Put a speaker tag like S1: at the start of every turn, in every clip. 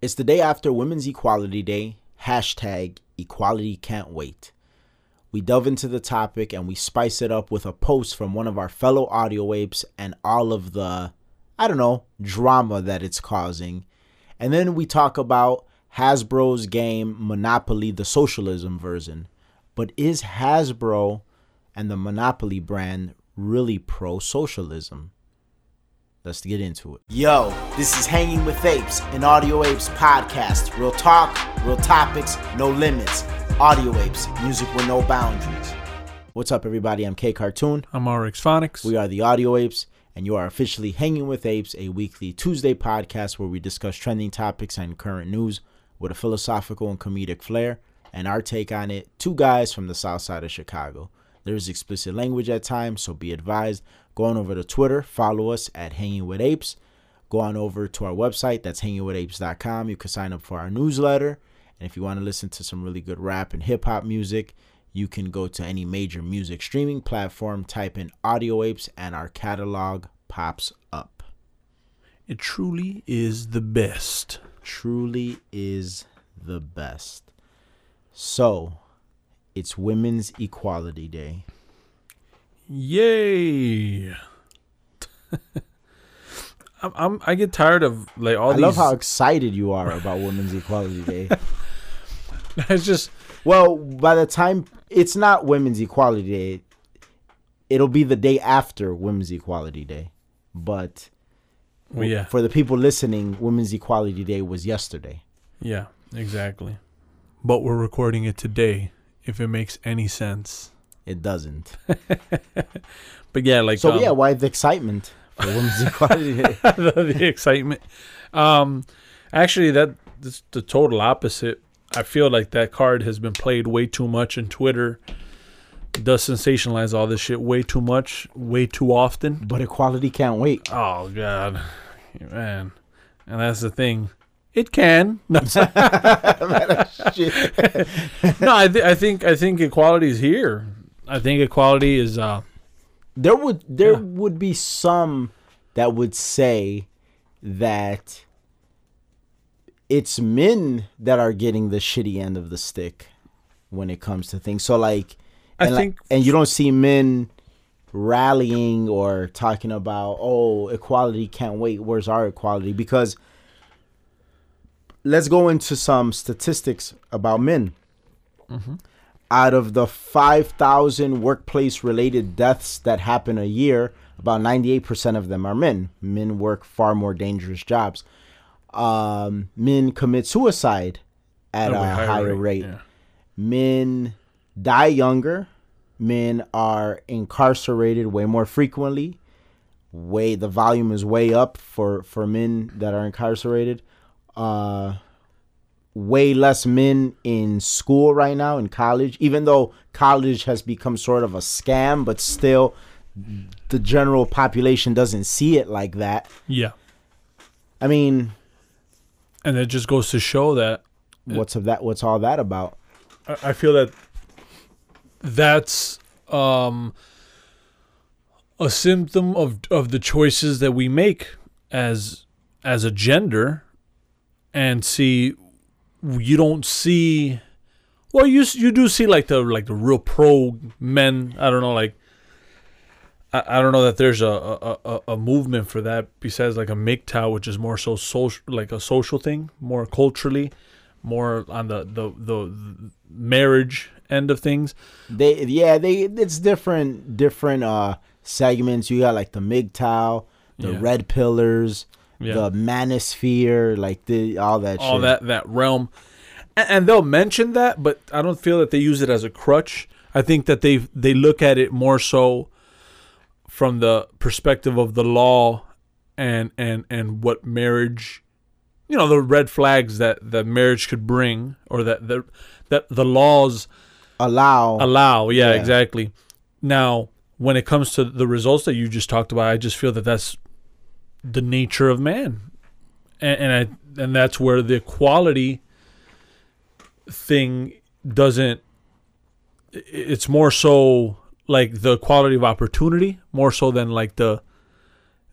S1: It's the day after Women's Equality Day. Hashtag equality can't wait. We delve into the topic and we spice it up with a post from one of our fellow audio apes and all of the, I don't know, drama that it's causing. And then we talk about Hasbro's game Monopoly, the socialism version. But is Hasbro and the Monopoly brand really pro socialism? Let's get into it. Yo, this is Hanging with Apes, an Audio Apes podcast. Real talk, real topics, no limits. Audio Apes, music with no boundaries. What's up, everybody? I'm K Cartoon.
S2: I'm RX Phonics.
S1: We are the Audio Apes, and you are officially Hanging with Apes, a weekly Tuesday podcast where we discuss trending topics and current news with a philosophical and comedic flair and our take on it. Two guys from the south side of Chicago. There is explicit language at times, so be advised. Go on over to Twitter, follow us at Hanging with Apes. Go on over to our website, that's hangingwithapes.com. You can sign up for our newsletter. And if you want to listen to some really good rap and hip hop music, you can go to any major music streaming platform, type in Audio Apes, and our catalog pops up.
S2: It truly is the best.
S1: Truly is the best. So, it's Women's Equality Day.
S2: Yay! I'm, I'm I get tired of like all
S1: I
S2: these.
S1: love how excited you are about Women's Equality Day.
S2: it's just
S1: Well, by the time it's not Women's Equality Day, it'll be the day after Women's Equality Day. But
S2: well, yeah,
S1: for the people listening, Women's Equality Day was yesterday.
S2: yeah, exactly. But we're recording it today. If it makes any sense.
S1: It doesn't.
S2: But yeah, like
S1: So
S2: um,
S1: yeah, why the excitement for Women's Equality
S2: the, the excitement. Um, actually, that that's the total opposite. I feel like that card has been played way too much, and Twitter does sensationalize all this shit way too much, way too often.
S1: But equality can't wait.
S2: Oh God, man, and that's the thing. It can. No, no I, th- I think I think equality is here. I think equality is. Uh,
S1: there would there
S2: Yeah.
S1: would be some that would say that it's men that are getting the shitty end of the stick when it comes to things. So like
S2: I
S1: and like- and you don't see men rallying or talking about oh equality can't wait where's our equality because let's go into some statistics about men out of the 5000 workplace related deaths that happen a year about 98% of them are men. Men work far more dangerous jobs. Um, men commit suicide at a
S2: way
S1: higher, rate.
S2: yeah.
S1: men die younger. Men are incarcerated way more frequently. Way the volume is way up for for men that are incarcerated. Uh way less men in school right now in college even though college has become sort of a scam but still the general population doesn't see it like that.
S2: Yeah,
S1: i mean
S2: and it just goes to show that
S1: what's of that what's all that about?
S2: I I feel that that's um, a symptom of of the choices that we make as as a gender, and see you don't see. Well, you you do see like the like the real pro men. I don't know, like I, I don't know that there's a, a, a, a movement for that besides like a MGTOW, which is more so social, like a social thing, more culturally, more on the the the marriage end of things.
S1: they yeah they it's different different uh segments you got like the MGTOW the
S2: Yeah.
S1: red pillars
S2: Yeah.
S1: the manosphere like the all that
S2: all
S1: shit.
S2: that that realm and, and they'll mention that but i don't feel that they use it as a crutch i think that they they look at it more so from the perspective of the law and and and what marriage you know the red flags that that marriage could bring or that the that the laws
S1: allow
S2: allow yeah,
S1: Yeah.
S2: exactly now when it comes to the results that you just talked about i just feel that that's the nature of man and, and i and that's where the equality thing doesn't it's more so like the quality of opportunity more so than like the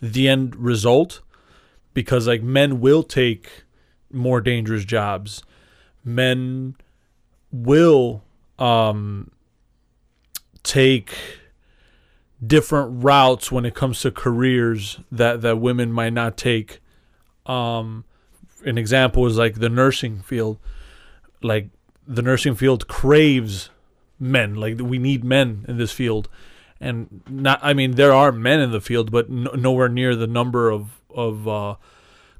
S2: the end result because like men will take more dangerous jobs. Men will um, take different routes when it comes to careers that, that women might not take. Um, an example is like the nursing field. Like the nursing field craves men. Like we need men in this field, and not. I mean, there are men in the field, but no, nowhere near the number of of uh,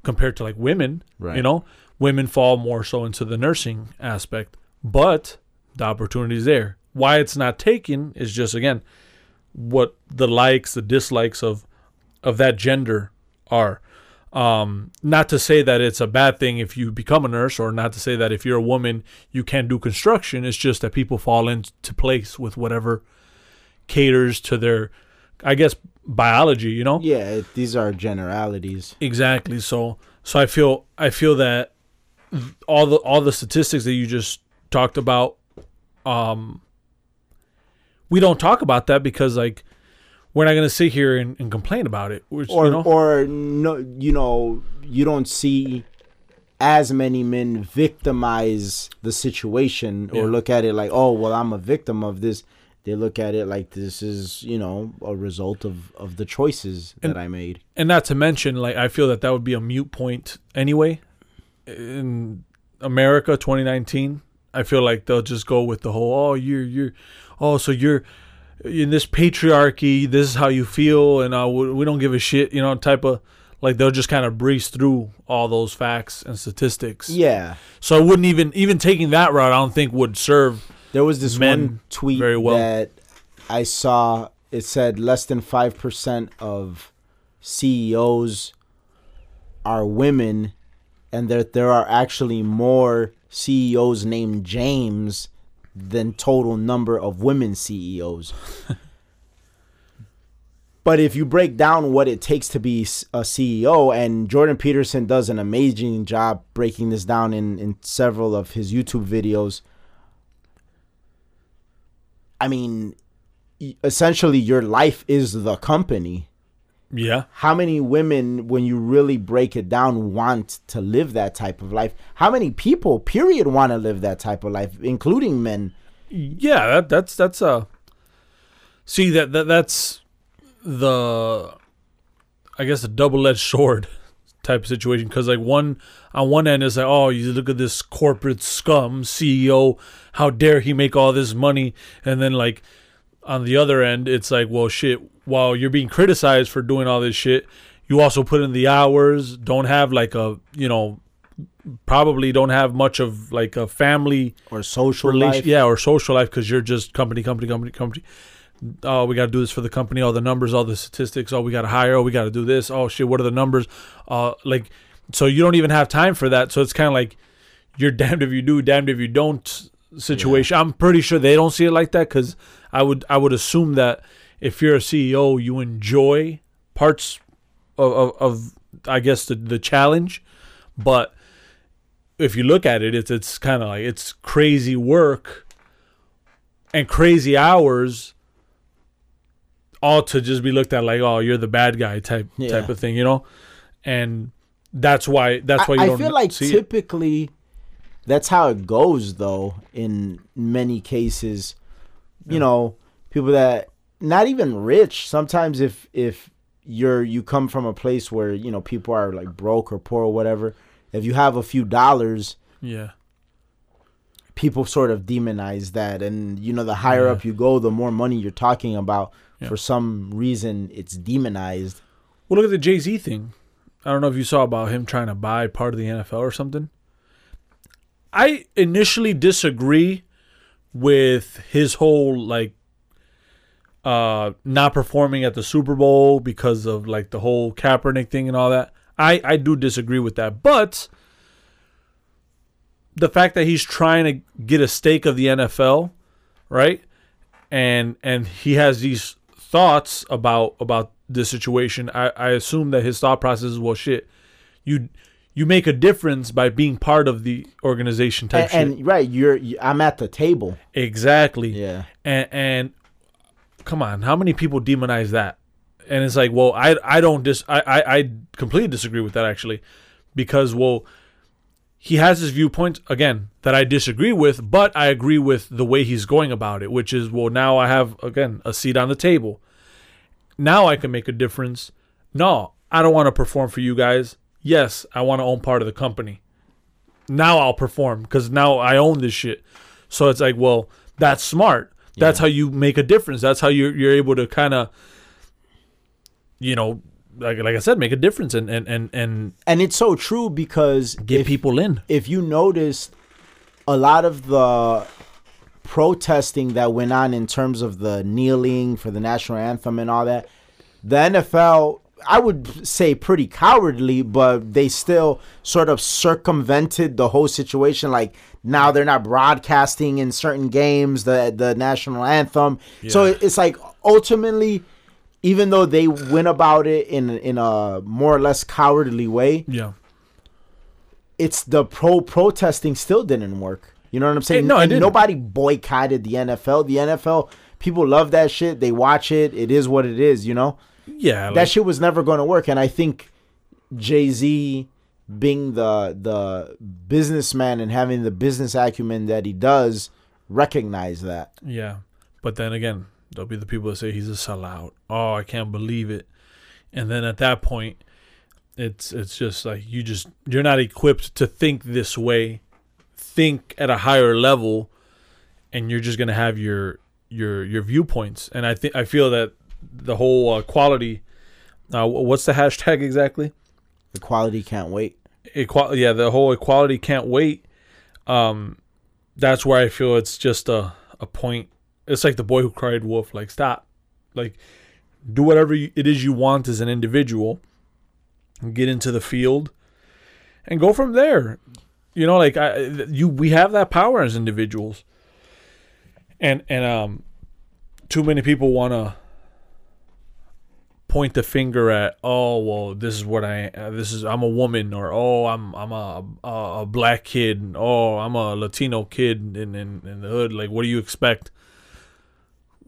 S2: compared to like women.
S1: Right.
S2: You know, women fall more so into the nursing aspect, but the opportunity is there. Why it's not taken is just again what the likes, the dislikes of of that gender are. Um, not to say that it's a bad thing if you become a nurse, or not to say that if you're a woman you can't do construction. It's just that people fall into place with whatever caters to their, I guess, biology. You know.
S1: Yeah, these are generalities.
S2: Exactly. So so I feel I feel that all the all the statistics that you just talked about, um, we don't talk about that because like we're not gonna sit here and, and complain about it. Which,
S1: Or
S2: you know,
S1: or no, you know, you don't see as many men victimize the situation or
S2: Yeah.
S1: look at it like, oh, well, I'm a victim of this. They look at it like this is, you know, a result of of the choices that I made.
S2: and not to mention like I feel that that would be a mute point anyway. In America, 2019, I feel like they'll just go with the whole oh you're you're oh so you're in this patriarchy this is how you feel and uh, we don't give a shit you know type of like they'll just kind of breeze through all those facts and statistics.
S1: Yeah.
S2: So I wouldn't even even taking that route I don't think would serve
S1: There was this
S2: Men
S1: one tweet
S2: very well.
S1: that I saw. It said less than five percent of CEOs are women, and that there are actually more CEOs named James than total number of women CEOs. but if you break down what it takes to be a CEO, and Jordan Peterson does an amazing job breaking this down in, in several of his YouTube videos. I mean, essentially, your life is the company.
S2: Yeah.
S1: How many women, when you really break it down, want to live that type of life? How many people, period, want to live that type of life, including men?
S2: Yeah, that, that's that's a see that, that that's the I guess a double edged sword type of situation because like one on one end is like oh you look at this corporate scum CEO how dare he make all this money and then like on the other end it's like well shit while you're being criticized for doing all this shit you also put in the hours don't have like a you know probably don't have much of like a family
S1: Or social
S2: relation,
S1: life?
S2: yeah, or social life because you're just company, company, company, company. Oh, we got to do this for the company. All the numbers, all the statistics. Oh, we got to hire. Oh, we got to do this. Oh shit, what are the numbers? Uh, like, so you don't even have time for that. So it's kind of like you're damned if you do, damned if you don't situation. I'm pretty sure they don't see it like that because I would I would assume that if you're a CEO, you enjoy parts of, of, of I guess the the challenge, but if you look at it, it's it's kind of like it's crazy work and crazy hours, all to just be looked at like, oh, you're the bad guy type
S1: Yeah.
S2: type of thing, you know, and that's why that's why you
S1: I, I
S2: don't I
S1: feel like
S2: see it.
S1: That's how it goes though in many cases you know people that not even rich sometimes if if you're you come from a place where you know people are like broke or poor or whatever if you have a few dollars
S2: Yeah,
S1: people sort of demonize that and you know the higher
S2: Yeah.
S1: up you go the more money you're talking about
S2: Yeah.
S1: for some reason it's demonized
S2: well, look at the Jay Z thing. I don't know if you saw about him trying to buy part of the NFL or something. I initially disagree with his whole like uh not performing at the Super Bowl because of like the whole Kaepernick thing and all that. I I do disagree with that. But the fact that he's trying to get a stake of the NFL, right? And and he has these thoughts about about this situation. I I assume that his thought process is well shit. You you make a difference by being part of the organization type
S1: and,
S2: shit.
S1: and right you're i'm at the table
S2: Exactly.
S1: yeah
S2: And, and come on, how many people demonize that? And it's like, well, I I don't dis I, I I completely disagree with that actually, because well, he has his viewpoint again that I disagree with, but I agree with the way he's going about it, which is well, now I have again a seat on the table. Now I can make a difference. No, I don't want to perform for you guys. Yes, I want to own part of the company. Now I'll perform because now I own this shit. So it's like, well, that's smart. That's
S1: Yeah.
S2: how you make a difference. That's how you're you're able to kind of, you know, like like I said, make a difference and and and and
S1: And it's so true because
S2: get
S1: if,
S2: people in.
S1: if you noticed a lot of the protesting that went on in terms of the kneeling for the national anthem and all that, the NFL, I would say pretty cowardly, but they still sort of circumvented the whole situation. Like now they're not broadcasting in certain games the the national anthem. So
S2: Yeah.
S1: it- it's like ultimately, even though they went about it in in a more or less cowardly way,
S2: Yeah.
S1: it's the pro protesting still didn't work. You know what I'm saying?
S2: Hey, no, it
S1: nobody boycotted the NFL. The NFL people love that shit. They watch it. It is what it is. You know
S2: Yeah.
S1: that shit was never going to work. And I think Jay Z, being the the businessman and having the business acumen that he does, recognize that.
S2: Yeah. But then again, there'll be the people that say he's a sellout. Oh, I can't believe it. And then at that point, it's it's just like you just you're not equipped to think this way, think at a higher level, and you're just gonna have your your your viewpoints. And I think I feel that the whole uh, quality. Uh, what's the hashtag exactly?
S1: The quality can't wait.
S2: equality yeah the whole equality can't wait um that's where i feel it's just a, a point it's like the boy who cried wolf like stop like do whatever you, it is you want as an individual get into the field and go from there you know like I, you we have that power as individuals and and um too many people want to point the finger at oh well this is what i uh, this is i'm a woman or oh i'm i'm a a, a black kid oh i'm a latino kid in, in in the hood. Like what do you expect?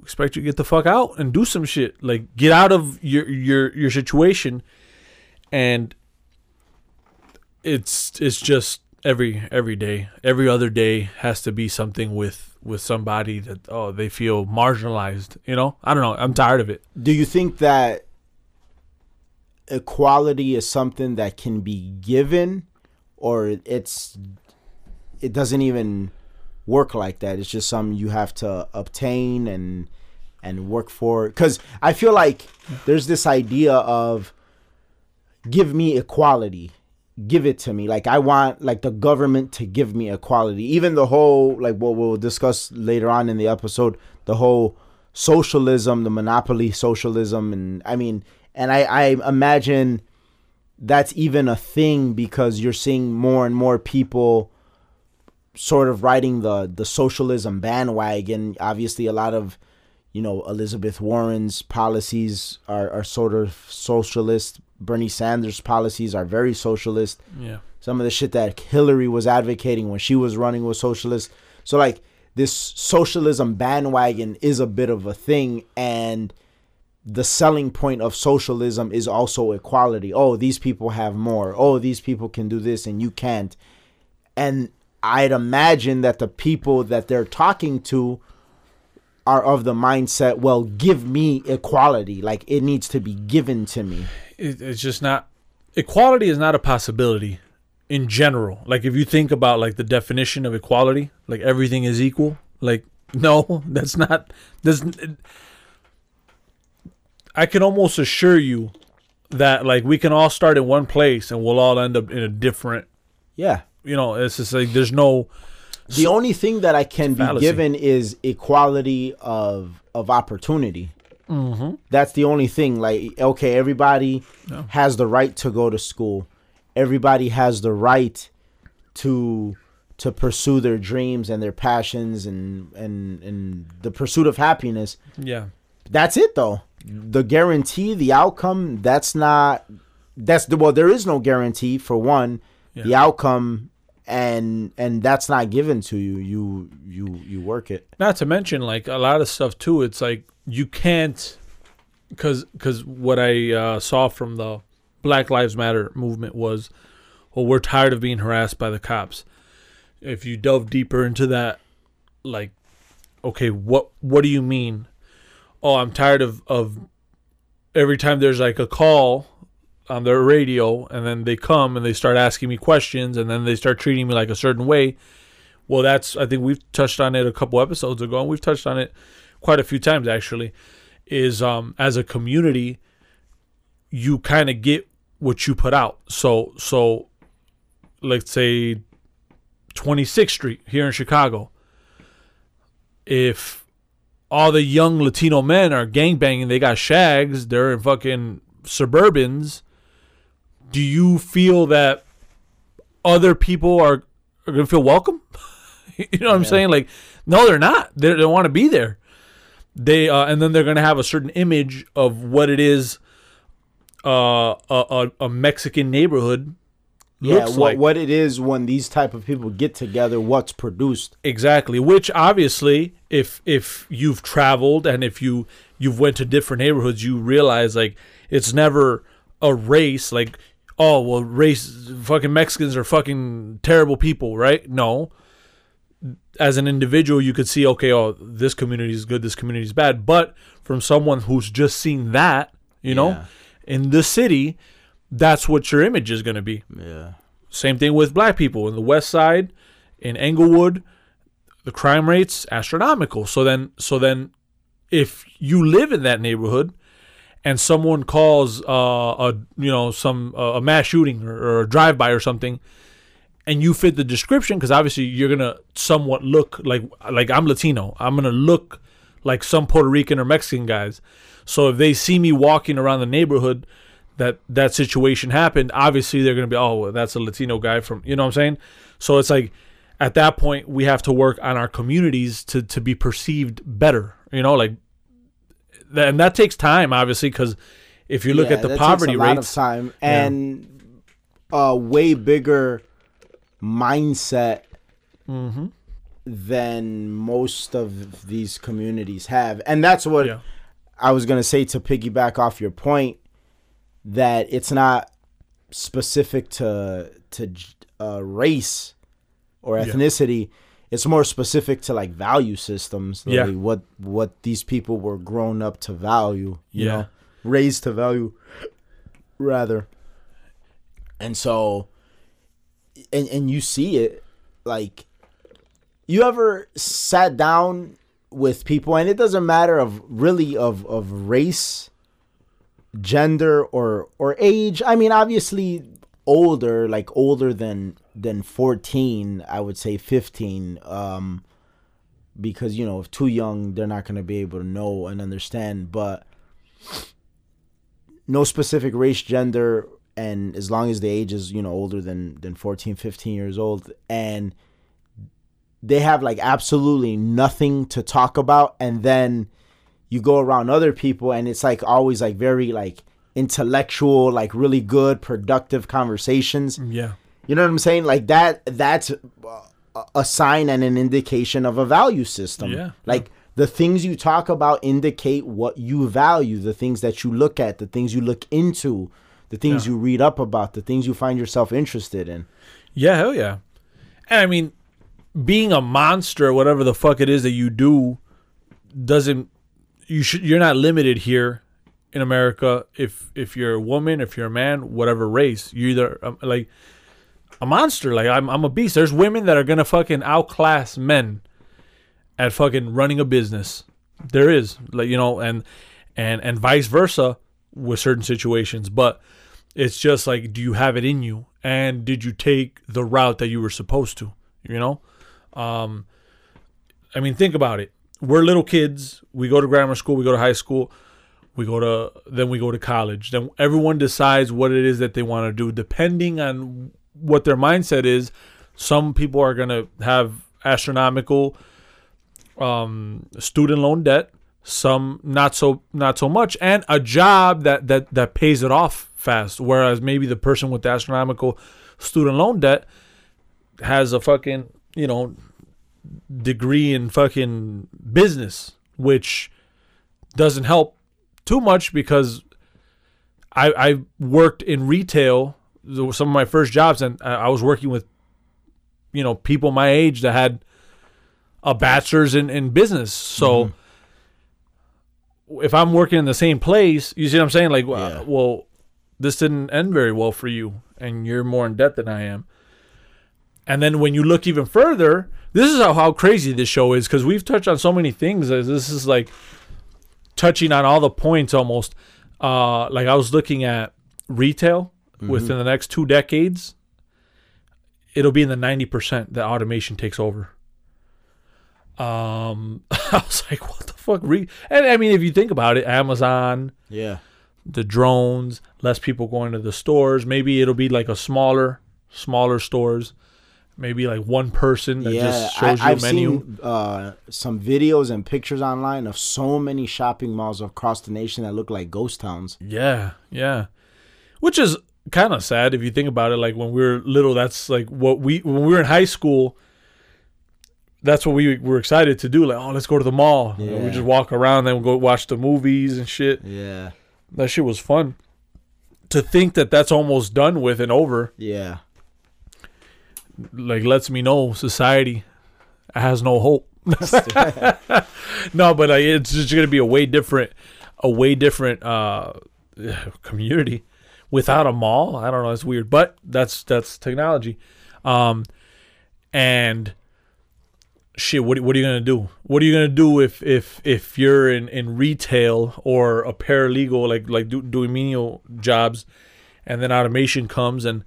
S2: Expect you to get the fuck out and do some shit. Like get out of your your your situation. And it's it's just every every day. Every other day has to be something with with somebody that oh they feel marginalized you know? I don't know. I'm tired of it.
S1: Do you think that equality is something that can be given or it's it doesn't even work like that. It's just something you have to obtain and and work for. Cuz i feel like there's this idea of give me equality give it to me. Like i want like the government to give me equality. Even the whole like what we'll discuss later on in the episode the whole socialism the monopoly socialism and i mean and i i imagine that's even a thing because you're seeing more and more people sort of riding the the socialism bandwagon. Obviously a lot of you know elizabeth warren's policies are are sort of socialist. Bernie sanders policies are very socialist.
S2: Yeah.
S1: Some of the shit that hillary was advocating when she was running was socialist. So like this socialism bandwagon is a bit of a thing and the selling point of socialism is also equality. Oh these people have more. Oh these people can do this and you can't. And i'd imagine that the people that they're talking to are of the mindset well give me equality. Like it needs to be given to me.
S2: It, it's just not equality is not a possibility in general. Like if you think about like the definition of equality like everything is equal like no that's not that's i can almost assure you that like we can all start in one place and we'll all end up in a different
S1: yeah
S2: you know it's just like there's no
S1: The only thing that I can be
S2: fallacy.
S1: given is equality of of opportunity.
S2: mm-hmm.
S1: That's the only thing. Like, okay, everybody
S2: Yeah.
S1: has the right to go to school. Everybody has the right to to pursue their dreams and their passions and and and the pursuit of happiness.
S2: yeah
S1: That's it though. The guarantee, the outcome, that's not that's the well, there is no guarantee for one. The outcome and and that's not given to you. You you you work it.
S2: not to mention like a lot of stuff too it's like you can't because because what i uh, saw from the black lives matter movement was well, we're tired of being harassed by the cops. If you delve deeper into that, like, okay, what what do you mean? Oh, I'm tired of of every time there's like a call on their radio, and then they come and they start asking me questions, and then they start treating me like a certain way. Well, that's I think we've touched on it a couple episodes ago, and we've touched on it quite a few times actually. Is um as a community, you kind of get what you put out. So so let's say 26th Street here in Chicago. If all the young Latino men are gangbanging, they got shags, they're in fucking suburbans, do you feel that other people are, are going to feel welcome? you know what I'm saying? Like, no, they're not. They're, they want to be there. They uh, and then they're going to have a certain image of what it is uh, a, a, a Mexican neighborhood
S1: yeah, what,
S2: like.
S1: what it is when these type of people get together, what's produced.
S2: Exactly. Which obviously, if if you've traveled and if you you've went to different neighborhoods, you realize like it's never a race. Like, oh well, race fucking Mexicans are fucking terrible people, right? No. As an individual, you could see, okay, oh, this community is good, this community is bad. But from someone who's just seen that, you know, in the city, that's what your image is going to be.
S1: Yeah.
S2: Same thing with black people in the West Side, in Englewood, the crime rates astronomical. So then, so then, if you live in that neighborhood, and someone calls uh, a you know some uh, a mass shooting or, or a drive by or something, and you fit the description because obviously you're gonna somewhat look like like I'm Latino. I'm gonna look like some Puerto Rican or Mexican guys. So if they see me walking around the neighborhood that that situation happened, obviously they're gonna be, oh, well, that's a Latino guy from, you know what I'm saying? So it's like at that point we have to work on our communities to to be perceived better, you know, like, and that takes time, obviously, because if you look
S1: Yeah,
S2: at the poverty
S1: takes a lot of time and a way bigger mindset
S2: Mm-hmm.
S1: than most of these communities have, and that's what
S2: yeah,
S1: I was gonna say to piggyback off your point that it's not specific to to uh, race or
S2: Yeah.
S1: ethnicity. It's more specific to like value systems.
S2: Yeah.
S1: what what these people were grown up to value. You
S2: Yeah.
S1: know, raised to value, rather. And so, and and you see it like you ever sat down with people and it doesn't matter of really of of race gender or or age. I mean obviously older like older than than 14 i would say 15 um because you know if too young they're not going to be able to know and understand but no specific race gender and as long as the age is you know older than than 14 15 years old and they have like absolutely nothing to talk about and then you go around other people and it's like always like very like intellectual like really good productive conversations mm,
S2: yeah,
S1: you know what i'm saying like that that's a- a sign and an indication of a value system
S2: Yeah.
S1: like the things you talk about indicate what you value the things that you look at the things you look into the things
S2: Yeah.
S1: you read up about the things you find yourself interested in
S2: yeah, hell yeah. And I mean, being a monster, whatever the fuck it is that you do, doesn't you should you're not limited here in America if if you're a woman, if you're a man, whatever race, you're either um, like a monster. Like I'm I'm a beast. There's women that are gonna fucking outclass men at fucking running a business. There is like you know, and and and vice versa with certain situations, but it's just like do you have it in you and did you take the route that you were supposed to you know um i mean think about it we're little kids. We go to grammar school we go to high school we go to then we go to college. Then everyone decides what it is that they want to do. Depending on what their mindset is some people are going to have astronomical um student loan debt some not so not so much and a job that that that pays it off fast. Whereas maybe the person with the astronomical student loan debt has a fucking you know degree in fucking business which doesn't help too much because I I worked in retail some of my first jobs, and I was working with, you know, people my age that had a bachelor's in, in business. So if I'm working in the same place, you see what I'm saying? Like, uh,
S1: Yeah.
S2: well, this didn't end very well for you, and you're more in debt than I am. And then when you look even further, this is how, how crazy this show is because we've touched on so many things. This is like touching on all the points almost. Uh, like I was looking at retail within the next two decades, it'll be in the 90% that automation takes over. Um, I was like, what the fuck? Re- and I mean, if you think about it, Amazon,
S1: Yeah.
S2: the drones, less people going to the stores. Maybe it'll be like a smaller, smaller stores. Maybe like one person that
S1: yeah,
S2: just shows
S1: I,
S2: you
S1: I've
S2: a menu.
S1: seen uh, some videos and pictures online of so many shopping malls across the nation that look like ghost towns.
S2: Yeah, yeah. Which is kind of sad if you think about it. Like when we were little, that's like what we when we were in high school. That's what we were excited to do. Like, oh, let's go to the mall. And we just walk around, then we go watch the movies and shit.
S1: Yeah,
S2: That shit was fun. To think that that's almost done with and over,
S1: yeah,
S2: like lets me know society has no hope. no, but like, it's just gonna be a way different, a way different uh, community without a mall. I don't know. It's weird, but that's that's technology. Um, and shit, what what are you gonna do? What are you gonna do if if if you're in in retail or a paralegal like like do, doing menial jobs, and then automation comes and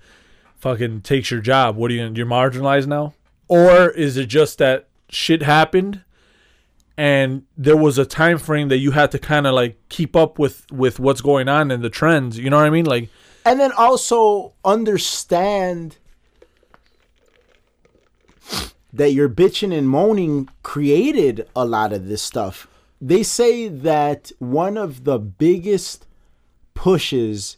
S2: fucking takes your job? What are you? You're marginalized now, or is it just that shit happened? and there was a time frame that you had to kind of like keep up with with what's going on and the trends you know what i mean like
S1: and then also understand that your bitching and moaning created a lot of this stuff. They say that one of the biggest pushes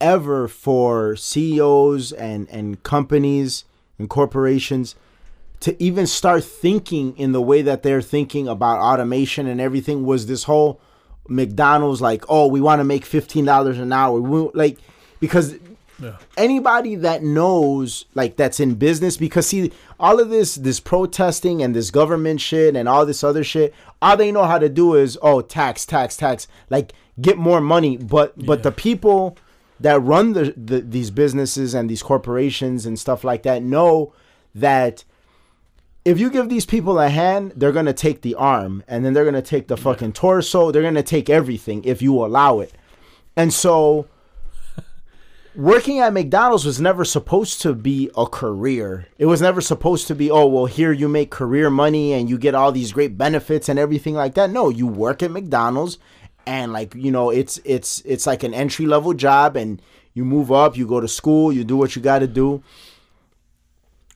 S1: ever for CEOs and, and companies and corporations to even start thinking in the way that they're thinking about automation and everything was this whole McDonald's like, oh, we want to make fifteen dollars an hour. We, like because
S2: Yeah.
S1: anybody that knows like that's in business because see all of this this protesting and this government shit and all this other shit all they know how to do is oh tax tax tax like get more money but but the people that run the, the these businesses and these corporations and stuff like that know that if you give these people a hand, they're gonna take the arm, and then they're gonna take the fucking torso. They're gonna take everything if you allow it. And so, working at McDonald's was never supposed to be a career. It was never supposed to be, oh well, here you make career money and you get all these great benefits and everything like that. No, you work at McDonald's, and like you know, it's it's it's like an entry level job, and you move up, you go to school, you do what you got to do.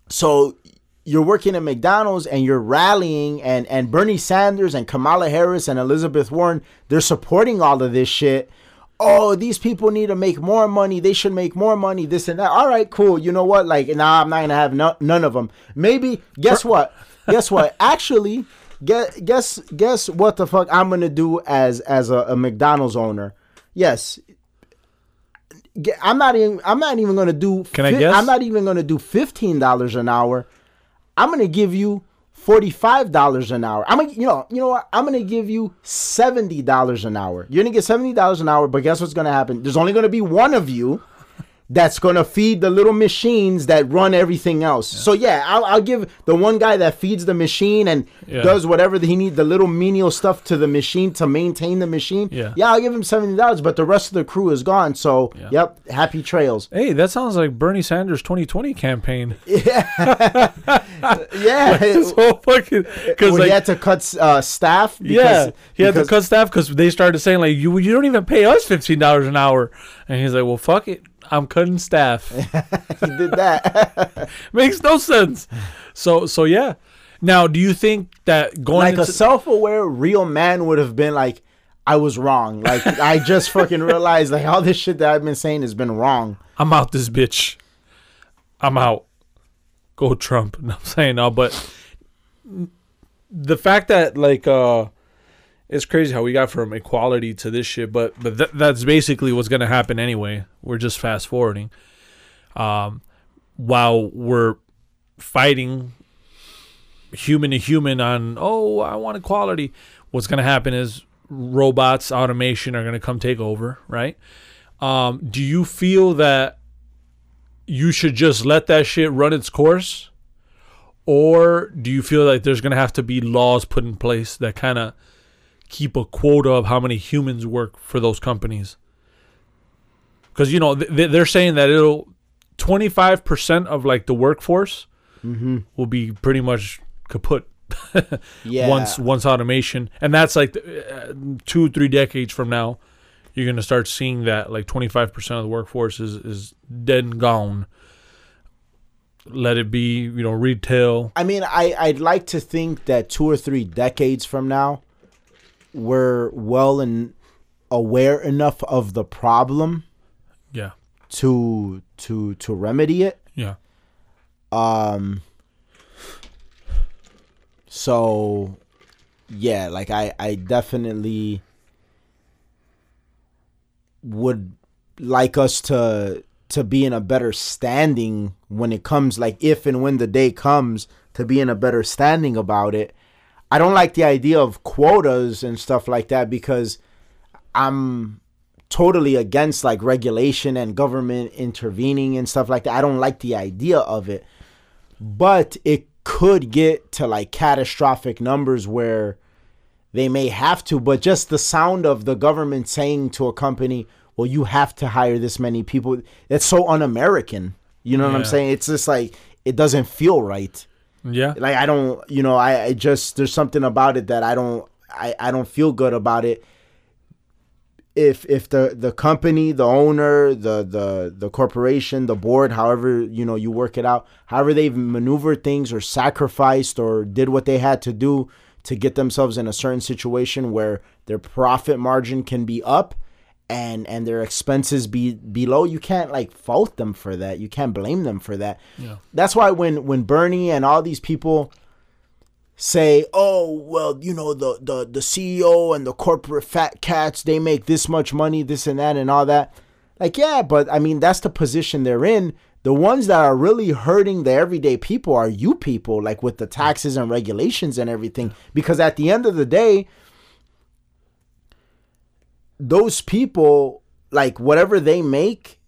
S1: So you're working at McDonald's and you're rallying and and Bernie Sanders and Kamala Harris and Elizabeth Warren they're supporting all of this shit. Oh, these people need to make more money. They should make more money. This and that. All right, cool. You know what? Like, nah, I'm not gonna have no, none of them. Maybe. Guess what? guess what? Actually, guess guess guess what the fuck I'm gonna do as as a, a McDonald's owner. Yes, I'm not even. I'm not even gonna do.
S2: Can I
S1: fi-
S2: guess?
S1: I'm not even gonna do fifteen dollars an hour. I'm gonna give you forty-five dollars an hour. I'm gonna, you know, you know what? I'm gonna give you seventy dollars an hour. You're gonna get seventy dollars an hour, but guess what's gonna happen? There's only gonna be one of you that's gonna feed the little machines that run everything else. So yeah, I'll, I'll give the one guy that feeds the machine and
S2: Yeah.
S1: does whatever he needs, the little menial stuff to the machine to maintain the machine.
S2: Yeah.
S1: yeah, I'll give him seventy dollars, but the rest of the crew is gone. So
S2: Yeah.
S1: yep, happy trails.
S2: hey that sounds like bernie sanders 2020 campaign
S1: Yeah,
S2: so fucking because like
S1: he had to cut uh, staff.
S2: yeah, he had to
S1: because-
S2: cut staff because they started saying like you you don't even pay us fifteen dollars an hour, and he's like, well, fuck it, I'm cutting staff.
S1: He did that.
S2: Makes no sense. So so yeah. Now, do you think that going
S1: like a self-aware real man would have been like, "I was wrong." Like I just fucking realized like all this shit that I've been saying has been wrong.
S2: I'm out this bitch. I'm out. Go Trump. No, I'm saying no, but the fact that like uh it's crazy how we got from equality to this shit, but but th- that's basically what's gonna happen anyway. We're just fast forwarding. Um, while we're fighting human to human on, oh, I want equality, what's to happen is robots, automation are to come take over, right? Um, do you feel that you should just let that shit run its course? Or do you feel like there's to have to be laws put in place that kind of keep a quota of how many humans work for those companies? Because, you know, th- they're saying that it'll 25% of like the workforce will be pretty much kaput
S1: Yeah.
S2: once once automation and that's like uh, two three decades from now you're going to start seeing that like 25% of the workforce is, is dead and gone let it be you know retail
S1: I mean, I I'd like to think that two or three decades from now, we're well and aware enough of the problem
S2: yeah
S1: to to to remedy it.
S2: yeah
S1: Um. So, yeah, like I I definitely would like us to to be in a better standing when it comes like if and when the day comes to be in a better standing about it. I don't like the idea of quotas and stuff like that because I'm totally against like regulation and government intervening and stuff like that. I don't like the idea of it. But it could get to like catastrophic numbers where they may have to, but just the sound of the government saying to a company, well, you have to hire this many people, it's so un American. You know what I'm saying? It's just like, it doesn't feel right
S2: yeah
S1: like I don't, you know, I, I just there's something about it that I don't, I, I don't feel good about it. If if the the company, the owner, the the the corporation, the board, however you know you work it out, however they've maneuvered things or sacrificed or did what they had to do to get themselves in a certain situation where their profit margin can be up and and their expenses be below you can't like fault them for that. You can't blame them for that.
S2: Yeah.
S1: that's why when when bernie and all these people say oh well you know the the the ceo and the corporate fat cats they make this much money this and that and all that. Like yeah but i mean that's the position they're in. The ones that are really hurting the everyday people are you people like with the taxes and regulations and everything. Because at the end of the day those people like whatever they make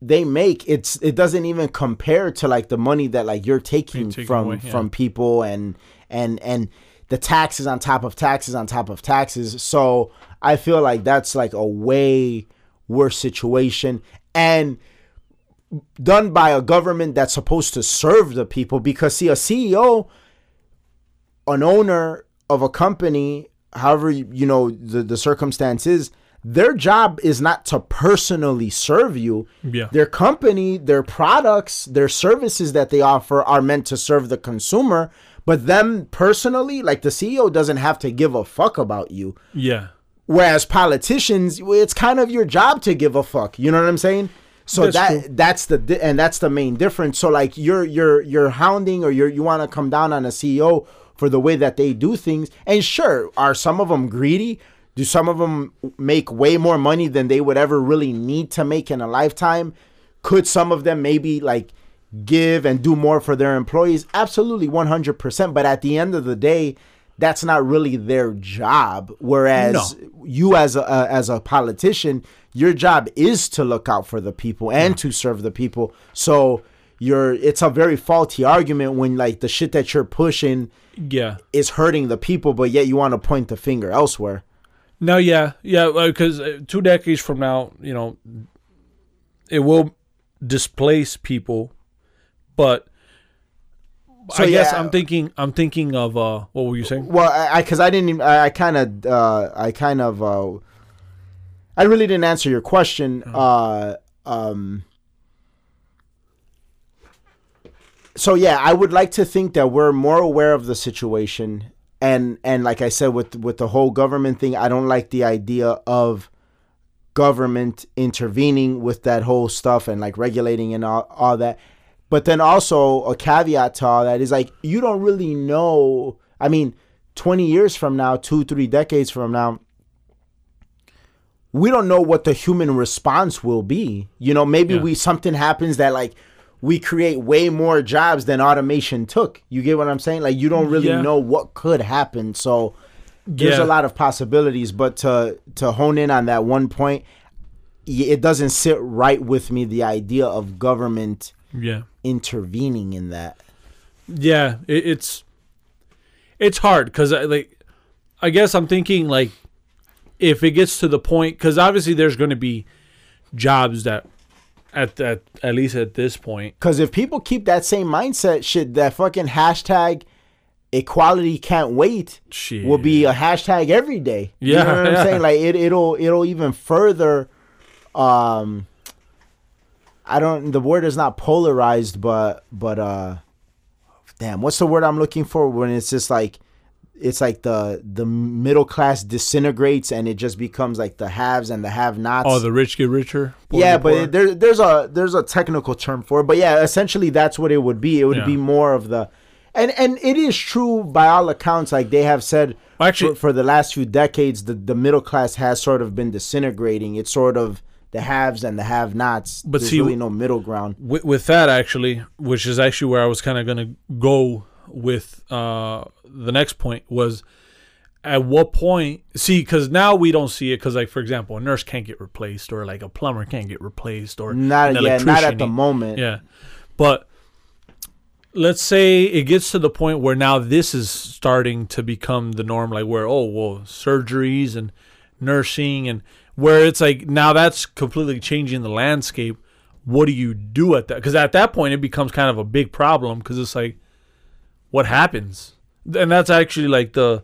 S1: they make it's it doesn't even compare to like the money that like you're taking
S2: taking
S1: from
S2: away, yeah.
S1: from people and and and the taxes on top of taxes on top of taxes so i feel like that's like a way worse situation and done by a government that's supposed to serve the people because see a ceo an owner of a company, however you you know the the circumstance is, their job is not to personally serve you.
S2: Yeah.
S1: Their company, their products, their services that they offer are meant to serve the consumer. But them personally, like the CEO, doesn't have to give a fuck about you.
S2: yeah
S1: Whereas politicians, it's kind of your job to give a fuck. You know what I'm saying? So
S2: That's
S1: that
S2: true.
S1: that's the di- and that's the main difference. So like you're you're you're hounding or you're you want to come down on a CEO for the way that they do things. And sure, are some of them greedy? Do some of them make way more money than they would ever really need to make in a lifetime? Could some of them maybe like give and do more for their employees? Absolutely 100%, but at the end of the day, that's not really their job. Whereas you as a uh, as a politician, your job is to look out for the people and to serve the people. So you're it's a very faulty argument when like the shit that you're pushing
S2: yeah
S1: is hurting the people, but yet you want to point the finger elsewhere.
S2: No yeah yeah because uh, two decades from now you know it will displace people but
S1: So,
S2: I guess. I'm thinking. I'm thinking of uh. What were you saying?
S1: Well, I because I, didn't. Even, I, I kind of. Uh, I kind of. Uh, I really didn't answer your question. Uh, um. So yeah, I would like to think that we're more aware of the situation, and and like I said with with the whole government thing, I don't like the idea of government intervening with that whole stuff and like regulating and all, all that. But then also a caveat to all that is like you don't really know. I mean, twenty years from now, two, three decades from now, we don't know what the human response will be. You know, maybe
S2: Yeah.
S1: we something happens that like we create way more jobs than automation took. You get what I'm saying? Like you don't really
S2: Yeah.
S1: know what could happen. So there's
S2: Yeah.
S1: a lot of possibilities, but to to hone in on that one point, it doesn't sit right with me the idea of government
S2: Yeah.
S1: intervening in that.
S2: Yeah, it, it's it's hard because like I guess I'm thinking like if it gets to the point because obviously there's going to be jobs that at that at least at this point
S1: Because if people keep that same mindset, shit, that fucking hashtag equality can't wait
S2: shit
S1: will be a hashtag every day. you
S2: Yeah,
S1: know what I'm saying? Like it, it'll it'll even further. Um, I don't. The word is not polarized, but but uh, damn, what's the word I'm looking for when it's just like. It's like the the middle class disintegrates and it just becomes like the haves and the have-nots.
S2: oh the rich get richer
S1: yeah, but it, there, there's a there's a technical term for it. But yeah, essentially that's what it would be. It would
S2: Yeah.
S1: be more of the, and and it is true by all accounts. Like they have said,
S2: Actually-
S1: for, for the last few decades, the the middle class has sort of been disintegrating. It's sort of the haves and the have-nots.
S2: But
S1: There's
S2: see,
S1: really no middle ground.
S2: with, with that actually which is actually where i was kind of going to go with uh the next point was at what point see because now we don't see it because like for example a nurse can't get replaced or like a plumber can't get replaced or
S1: Not
S2: an
S1: yeah, not at the moment.
S2: yeah but let's say it gets to the point where now this is starting to become the norm like where oh well surgeries and nursing and where it's like now that's completely changing the landscape what do you do at that because at that point it becomes kind of a big problem because it's like what happens and that's actually like the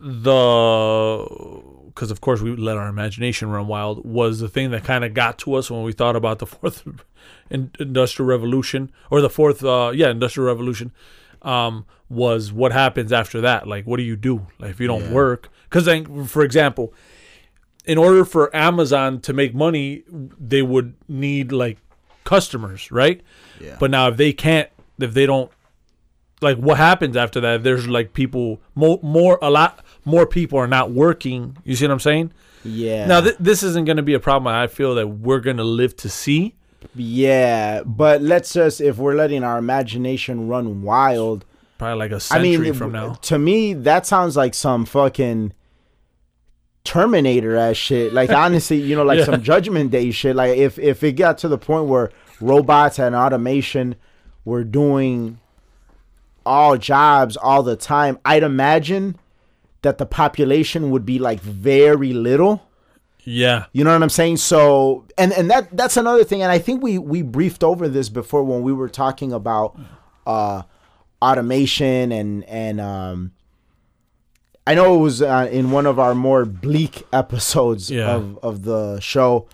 S2: the because of course we let our imagination run wild was the thing that kind of got to us when we thought about the fourth industrial revolution or the fourth uh yeah industrial revolution um was what happens after that like what do you do like if you don't
S1: Yeah.
S2: work because then for example in order for amazon to make money they would need like customers right
S1: Yeah.
S2: but now if they can't if they don't like what happens after that if there's like people more more a lot more people are not working you see what i'm saying
S1: yeah.
S2: now th- this isn't going to be a problem i feel that we're going to live to see
S1: yeah, but let's just if we're letting our imagination run wild,
S2: probably like a
S1: I
S2: century
S1: mean,
S2: from now
S1: to me, that sounds like some fucking Terminator ass shit. Like honestly, you know, like
S2: Yeah.
S1: some Judgment Day shit. Like if if it got to the point where robots and automation were doing all jobs all the time, I'd imagine that the population would be like very little.
S2: yeah
S1: You know what I'm saying? So, and and that that's another thing. And I think we we briefed over this before when we were talking about uh, automation and and um, I know it was uh, in one of our more bleak episodes
S2: Yeah.
S1: of of the show.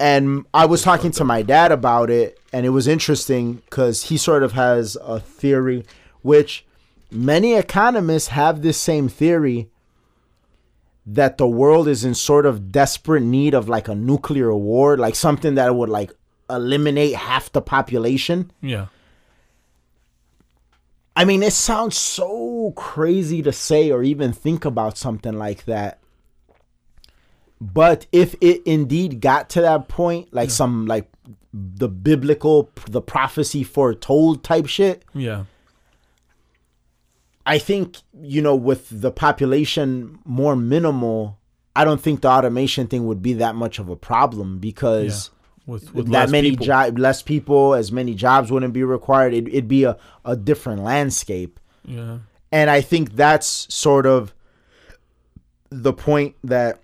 S1: And I was talking to my dad about it, and it was interesting because he sort of has a theory, which many economists have this same theory that the world is in sort of desperate need of like a nuclear war, like something that would like eliminate half the population.
S2: yeah
S1: I mean, it sounds so crazy to say or even think about something like that. But if it indeed got to that point, like some like the biblical, the prophecy foretold type shit,
S2: yeah.
S1: I think you know with the population more minimal, I don't think the automation thing would be that much of a problem because
S2: with, with
S1: that
S2: less
S1: many job less people, as many jobs wouldn't be required. It, it'd be a, a different landscape,
S2: yeah.
S1: And I think that's sort of the point that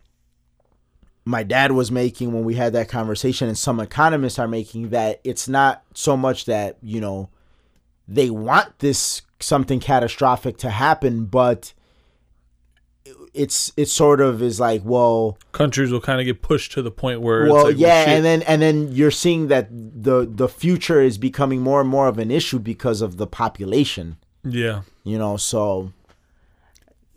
S1: my dad was making when we had that conversation, and some economists are making that it's not so much that you know they want this something catastrophic to happen, but it's it sort of is like well
S2: countries will kind of get pushed to the point where
S1: well
S2: it's like,
S1: yeah
S2: shit.
S1: and then and then you're seeing that the the future is becoming more and more of an issue because of the population
S2: yeah
S1: you know so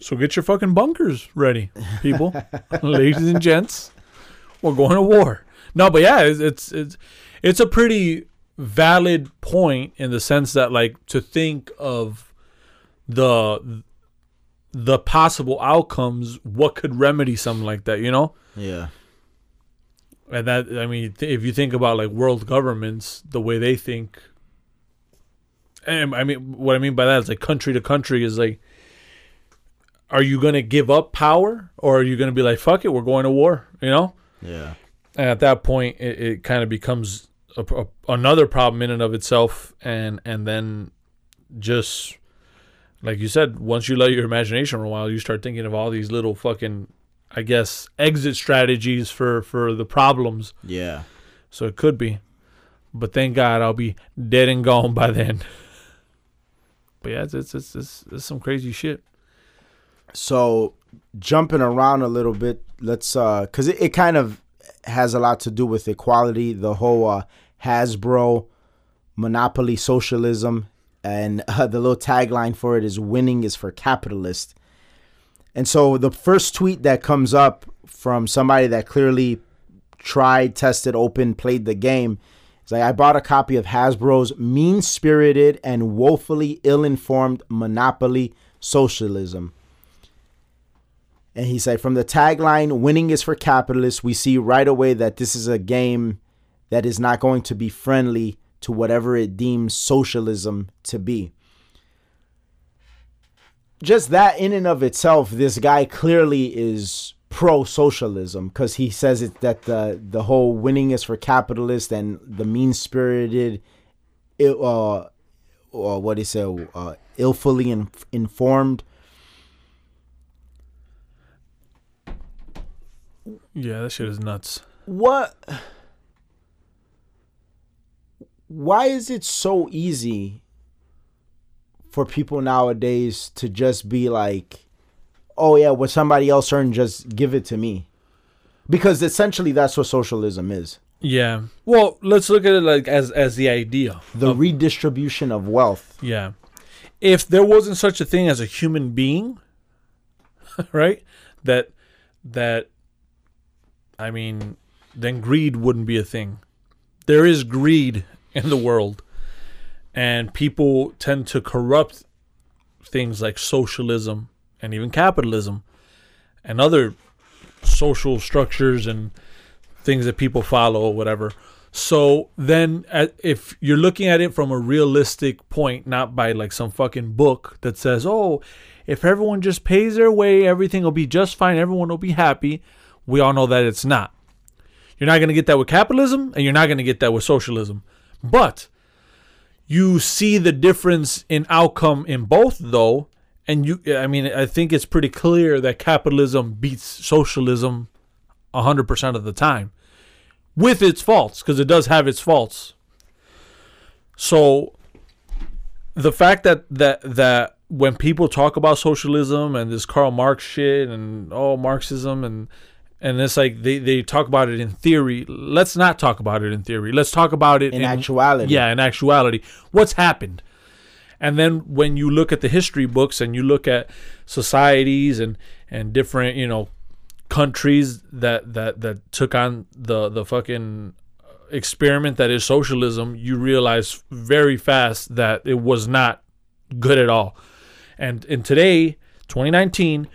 S2: So get your fucking bunkers ready, people, ladies and gents. We're going to war. No, but yeah, it's, it's it's it's a pretty valid point in the sense that like to think of the the possible outcomes, what could remedy something like that, you know?
S1: yeah
S2: And that I mean, th- if you think about like world governments, the way they think, and I mean, what I mean by that is like country to country is like, are you gonna give up power or are you gonna be like, fuck it, we're going to war, you know?
S1: Yeah.
S2: And at that point, it, it kind of becomes a, a, another problem in and of itself, and and then just like you said, once you let your imagination run wild, you start thinking of all these little fucking, I guess, exit strategies for for the problems.
S1: Yeah.
S2: So it could be, but thank God I'll be dead and gone by then. But yeah, it's it's it's, it's, it's some crazy shit.
S1: So jumping around a little bit, let's uh, cause it, it kind of has a lot to do with equality. The whole uh, Hasbro monopoly socialism, and uh, the little tagline for it is "Winning is for capitalists." And so the first tweet that comes up from somebody that clearly tried, tested, open played the game. is like I bought a copy of Hasbro's mean spirited and woefully ill informed monopoly socialism. And he said, from the tagline, winning is for capitalists, we see right away that this is a game that is not going to be friendly to whatever it deems socialism to be. Just that in and of itself, this guy clearly is pro socialism because he says it that the the whole winning is for capitalists and the mean spirited, uh, or what is it, uh, illfully in, informed
S2: Yeah, that shit is nuts.
S1: what why is it so easy for people nowadays to just be like oh yeah what somebody else earned just give it to me because essentially that's what socialism is
S2: Yeah. Well, let's look at it like as as the idea.
S1: the redistribution of wealth
S2: Yeah. If there wasn't such a thing as a human being, right? That that I mean, then greed wouldn't be a thing. There is greed in the world. And people tend to corrupt things like socialism and even capitalism and other social structures and things that people follow or whatever. So then, if you're looking at it from a realistic point, not by like some fucking book that says, "Oh, if everyone just pays their way, everything will be just fine. Everyone will be happy," we all know that it's not. You're not going to get that with capitalism, and you're not going to get that with socialism. But you see the difference in outcome in both, though. And you, I mean, I think it's pretty clear that capitalism beats socialism 100% of the time with its faults because it does have its faults. So the fact that that that when people talk about socialism and this Karl Marx shit and oh Marxism and and it's like they, they talk about it in theory. Let's not talk about it in theory. Let's talk about it
S1: in actuality
S2: yeah, in actuality, what's happened? And then when you look at the history books and you look at societies and and different, you know, countries that that that took on the the fucking experiment that is socialism, you realize very fast that it was not good at all. And in today, 2019,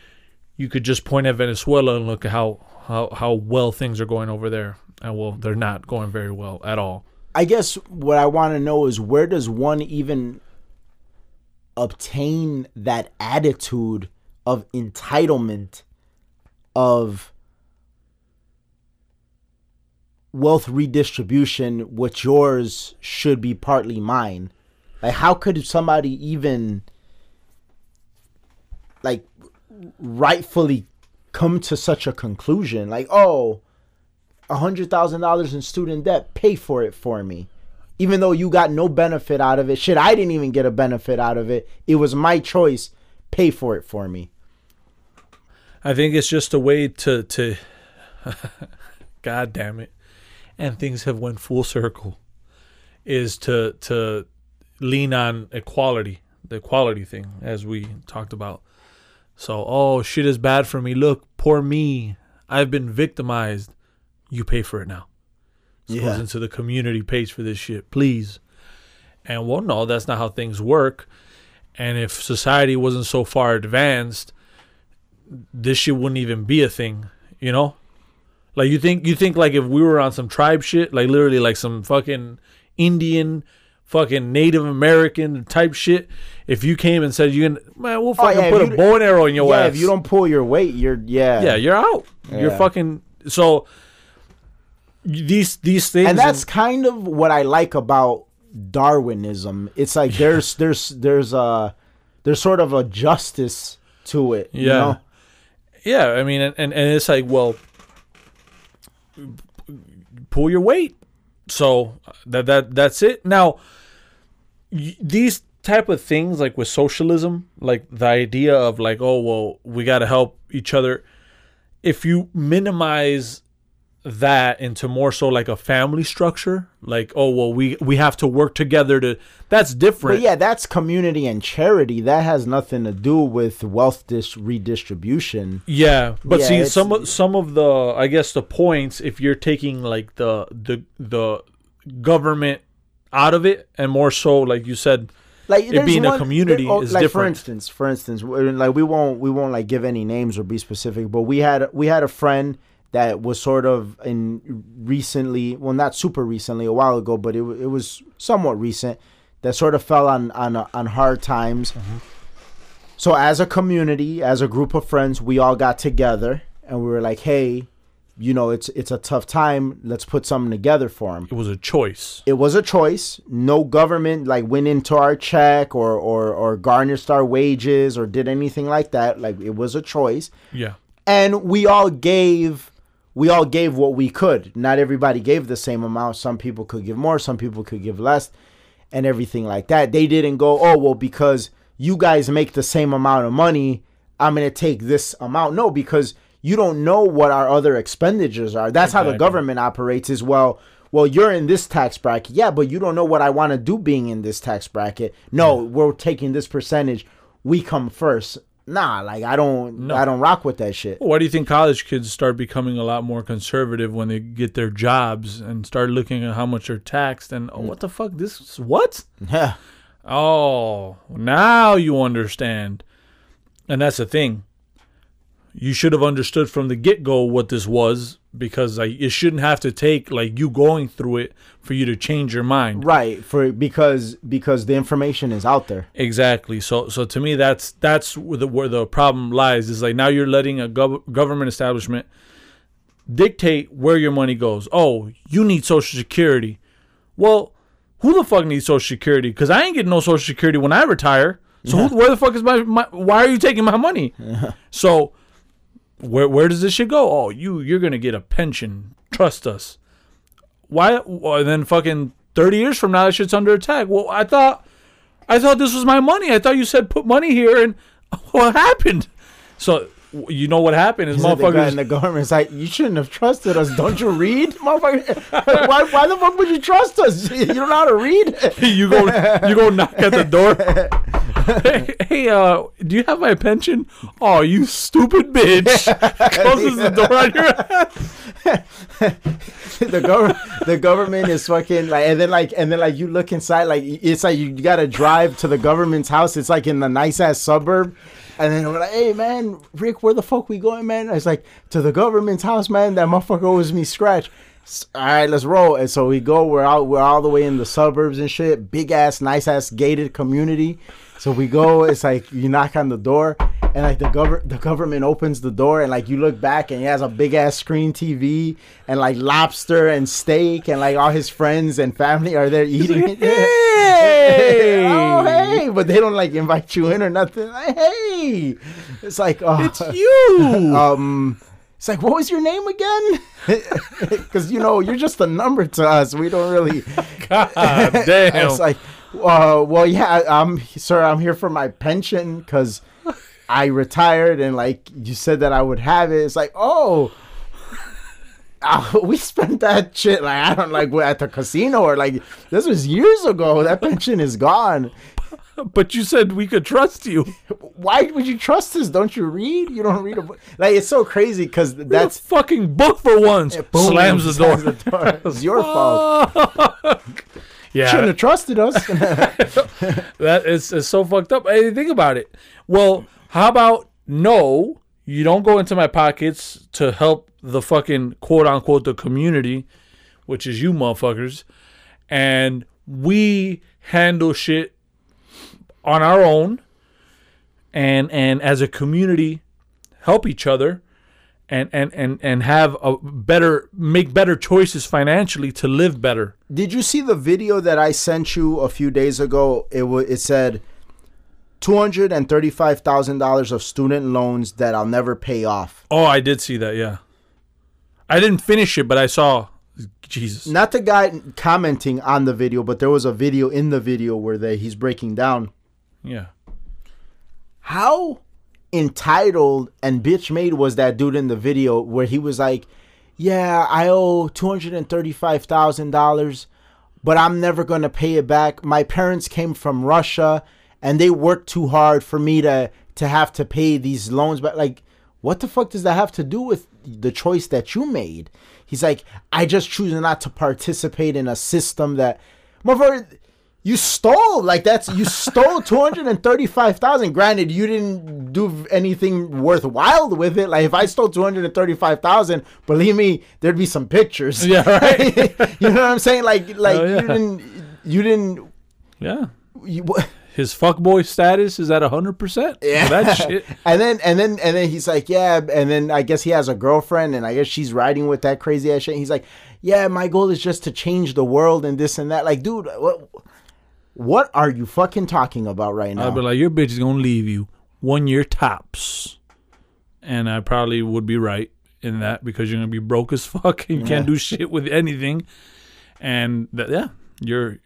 S2: you could just point at Venezuela and look at how how how well things are going over there. And well, they're not going very well at all.
S1: I guess what I want to know is where does one even obtain that attitude of entitlement of wealth redistribution which yours should be partly mine like how could somebody even like rightfully come to such a conclusion like oh a hundred thousand dollars in student debt pay for it for me even though you got no benefit out of it shit i didn't even get a benefit out of it it was my choice pay for it for me
S2: I think it's just a way to to God damn it. And things have went full circle. Is to to lean on equality, the equality thing, as we talked about. So, oh shit is bad for me. Look, poor me. I've been victimized. You pay for it now. This
S1: Yeah.
S2: goes into the community page for this shit, please. And well, no, that's not how things work. And if society wasn't so far advanced, this shit wouldn't even be a thing, you know? Like you think you think like if we were on some tribe shit, like literally like some fucking Indian, fucking Native American type shit. If you came and said you can, man, we'll fucking
S1: Oh, yeah,
S2: put a bow and arrow in your
S1: yeah,
S2: ass.
S1: if you don't pull your weight, you're yeah.
S2: yeah, you're out. You're fucking so. These these things
S1: and that's kind of what I like about Darwinism. It's like there's there's there's a there's sort of a justice to it. You
S2: Yeah.
S1: know?
S2: Yeah, I mean, and, and, and it's like, well, pull your weight. So that that that's it. Now, these type of things, like with socialism, like the idea of like, oh well, we got to help each other. If you minimize that into more so like a family structure, like oh well, we we have to work together to. That's different.
S1: But yeah, that's community and charity. That has nothing to do with wealth dis- redistribution.
S2: Yeah, but
S1: Yeah,
S2: see some of some of the I guess the points if you're taking like the the the government out of it and more so like you said
S1: Like there's
S2: being a community
S1: there- oh,
S2: is
S1: like For instance, for instance, like we won't we won't like give any names or be specific, but we had we had a friend that was sort of in recently, well, not super recently, a while ago, but it it was somewhat recent that sort of fell on on on hard times.
S2: Mm-hmm.
S1: So as a community, as a group of friends, we all got together and we were like, "Hey, you know, it's it's a tough time. Let's put something together for him."
S2: it was a choice.
S1: it was a choice. No government like went into our check or or or garnished our wages or did anything like that. Like it was a choice,
S2: Yeah.
S1: and we all gave we all gave what we could. Not everybody gave the same amount. Some people could give more. Some people could give less, and everything like that. They didn't go, oh well, because you guys make the same amount of money, I'm gonna take this amount. No, because you don't know what our other expenditures are. That's how the government operates. as well, well, you're in this tax bracket, yeah, but you don't know what I want to do being in this tax bracket. No, we're taking this percentage. We come first. Nah, like I don't, I don't rock with that shit.
S2: Why do you think college kids start becoming a lot more conservative when they get their jobs and start looking at how much they're taxed and oh, what the fuck this is what?
S1: Yeah.
S2: Oh, now you understand. And that's the thing. You should have understood from the get go what this was because like, it shouldn't have to take like you going through it for you to change your mind.
S1: Right, for because because the information is out there.
S2: Exactly. So so to me that's that's where the where the problem lies is like now you're letting a gov- government establishment dictate where your money goes. Oh, you need social security. Well, who the fuck needs social security? Cuz I ain't getting no social security when I retire. So who, where the fuck is my, my why are you taking my money? So where where does this shit go? Oh, you you're to get a pension. Trust us. Why well, then fucking 30 years from now that shit's under attack. Well, I thought I thought this was my money. I thought you said put money here, and what happened? So you know what happened is
S1: the in the government's like, you shouldn't have trusted us. Don't you read, motherfucker? why, why the fuck would you trust us? You don't know how to read.
S2: you go, you go knock at the door. hey, hey, uh, do you have my pension? Oh, you stupid bitch! Closes the door on your ass.
S1: the government, the government is fucking like, and then like, and then like, you look inside, like, it's like you gotta drive to the government's house. It's like in the nice ass suburb. And then we're like, hey man, Rick, where the fuck we going, man? It's like to the government's house, man. That motherfucker owes me scratch. All right, let's roll. And so we go. We're out. We're all the way in the suburbs and shit. Big ass, nice ass gated community. So we go. It's like you knock on the door, and like the government, the government opens the door, and like you look back, and he has a big ass screen TV, and like lobster and steak, and like all his friends and family are there eating it.
S2: Hey!
S1: oh hey! But they don't like invite you in or nothing. Like, hey, it's like oh,
S2: It's you.
S1: um it's like what was your name again because you know you're just a number to us we don't really
S2: God damn.
S1: it's like uh, well yeah i'm sir i'm here for my pension because i retired and like you said that i would have it it's like oh uh, we spent that shit like I don't like at the casino or like this was years ago. That pension is gone.
S2: but you said we could trust you.
S1: Why would you trust us? Don't you read? You don't read a book. Like it's so crazy because
S2: That's fucking book for once.
S1: Boom,
S2: Slams the door.
S1: slams the door. It's your fault. Shouldn't have trusted us.
S2: that is, is so fucked up. Hey, think about it. Well, how about no? You don't go into my pockets to help the fucking quote unquote the community, which is you motherfuckers, and we handle shit on our own and and as a community help each other and and and and have a better make better choices financially to live better.
S1: Did you see the video that I sent you a few days ago? It wa it said two hundred and thirty five thousand dollars of student loans that I'll never pay off.
S2: Oh, I did see that. Yeah, I didn't finish it, but I saw. Jesus.
S1: Not the guy commenting on the video, but there was a video in the video where they he's breaking down
S2: Yeah.
S1: how entitled and bitch made was that dude in the video where he was like, "Yeah, I owe two hundred and thirty-five thousand dollars, but I'm never gonna pay it back. My parents came from Russia, and they worked too hard for me to to have to pay these loans." But like, what the fuck does that have to do with the choice that you made? He's like, "I just choose not to participate in a system that, motherfucker." You stole like that's you stole two hundred and thirty five thousand. Granted, you didn't do anything worthwhile with it. Like if I stole two hundred and thirty five thousand, believe me, there'd be some pictures.
S2: Yeah, right.
S1: you know what I'm saying? Like like
S2: Oh, yeah.
S1: you didn't you didn't
S2: Yeah.
S1: you,
S2: His fuckboy status is at hundred percent.
S1: Yeah.
S2: That shit.
S1: and then and then and then he's like, yeah, and then I guess he has a girlfriend, and I guess she's riding with that crazy ass shit. He's like, yeah, my goal is just to change the world and this and that. Like, dude, what what are you fucking talking about right now?
S2: I'd be like, your bitch is gonna leave you one year tops, and I probably would be right in that because you're gonna be broke as fuck and you can't do shit with anything, and that, yeah, you're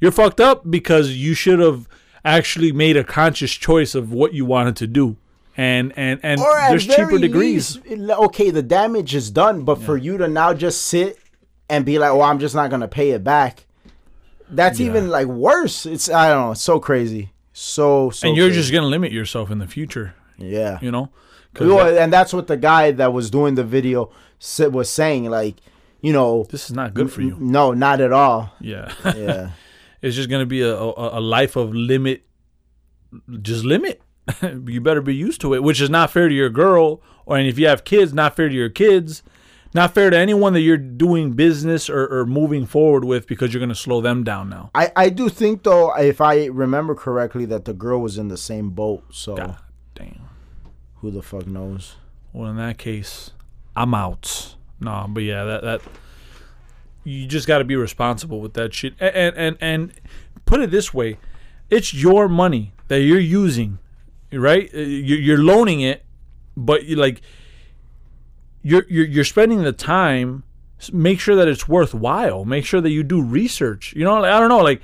S2: you're fucked up because you should have actually made a conscious choice of what you wanted to do, and and and
S1: or
S2: there's cheaper degrees.
S1: least, okay, the damage is done, but for you to now just sit and be like, "Well, I'm just not gonna pay it back," that's even like worse. It's I don't know, it's so crazy, so so.
S2: and you're
S1: crazy.
S2: just gonna limit yourself in the future,
S1: yeah.
S2: you know. 'Cause
S1: Well,
S2: that-
S1: and that's what the guy that was doing the video was saying, like, you know,
S2: this is not good for you.
S1: no, not at all.
S2: Yeah.
S1: Yeah,
S2: it's just gonna be a, a, a life of limit just limit you better be used to it which is not fair to your girl or and if you have kids not fair to your kids not fair to anyone that you're doing business or, or moving forward with because you're gonna slow them down now
S1: I I do think though, if I remember correctly, that the girl was in the same boat. So
S2: God damn
S1: who the fuck knows?
S2: well in that case i'm out no but yeah that that you just got to be responsible with that shit and, and and put it this way it's your money that you're using right Uh, you- you're loaning it but you like you're you're, you're spending the time make sure that it's worthwhile. Make sure that you do research. You know like, i don't know like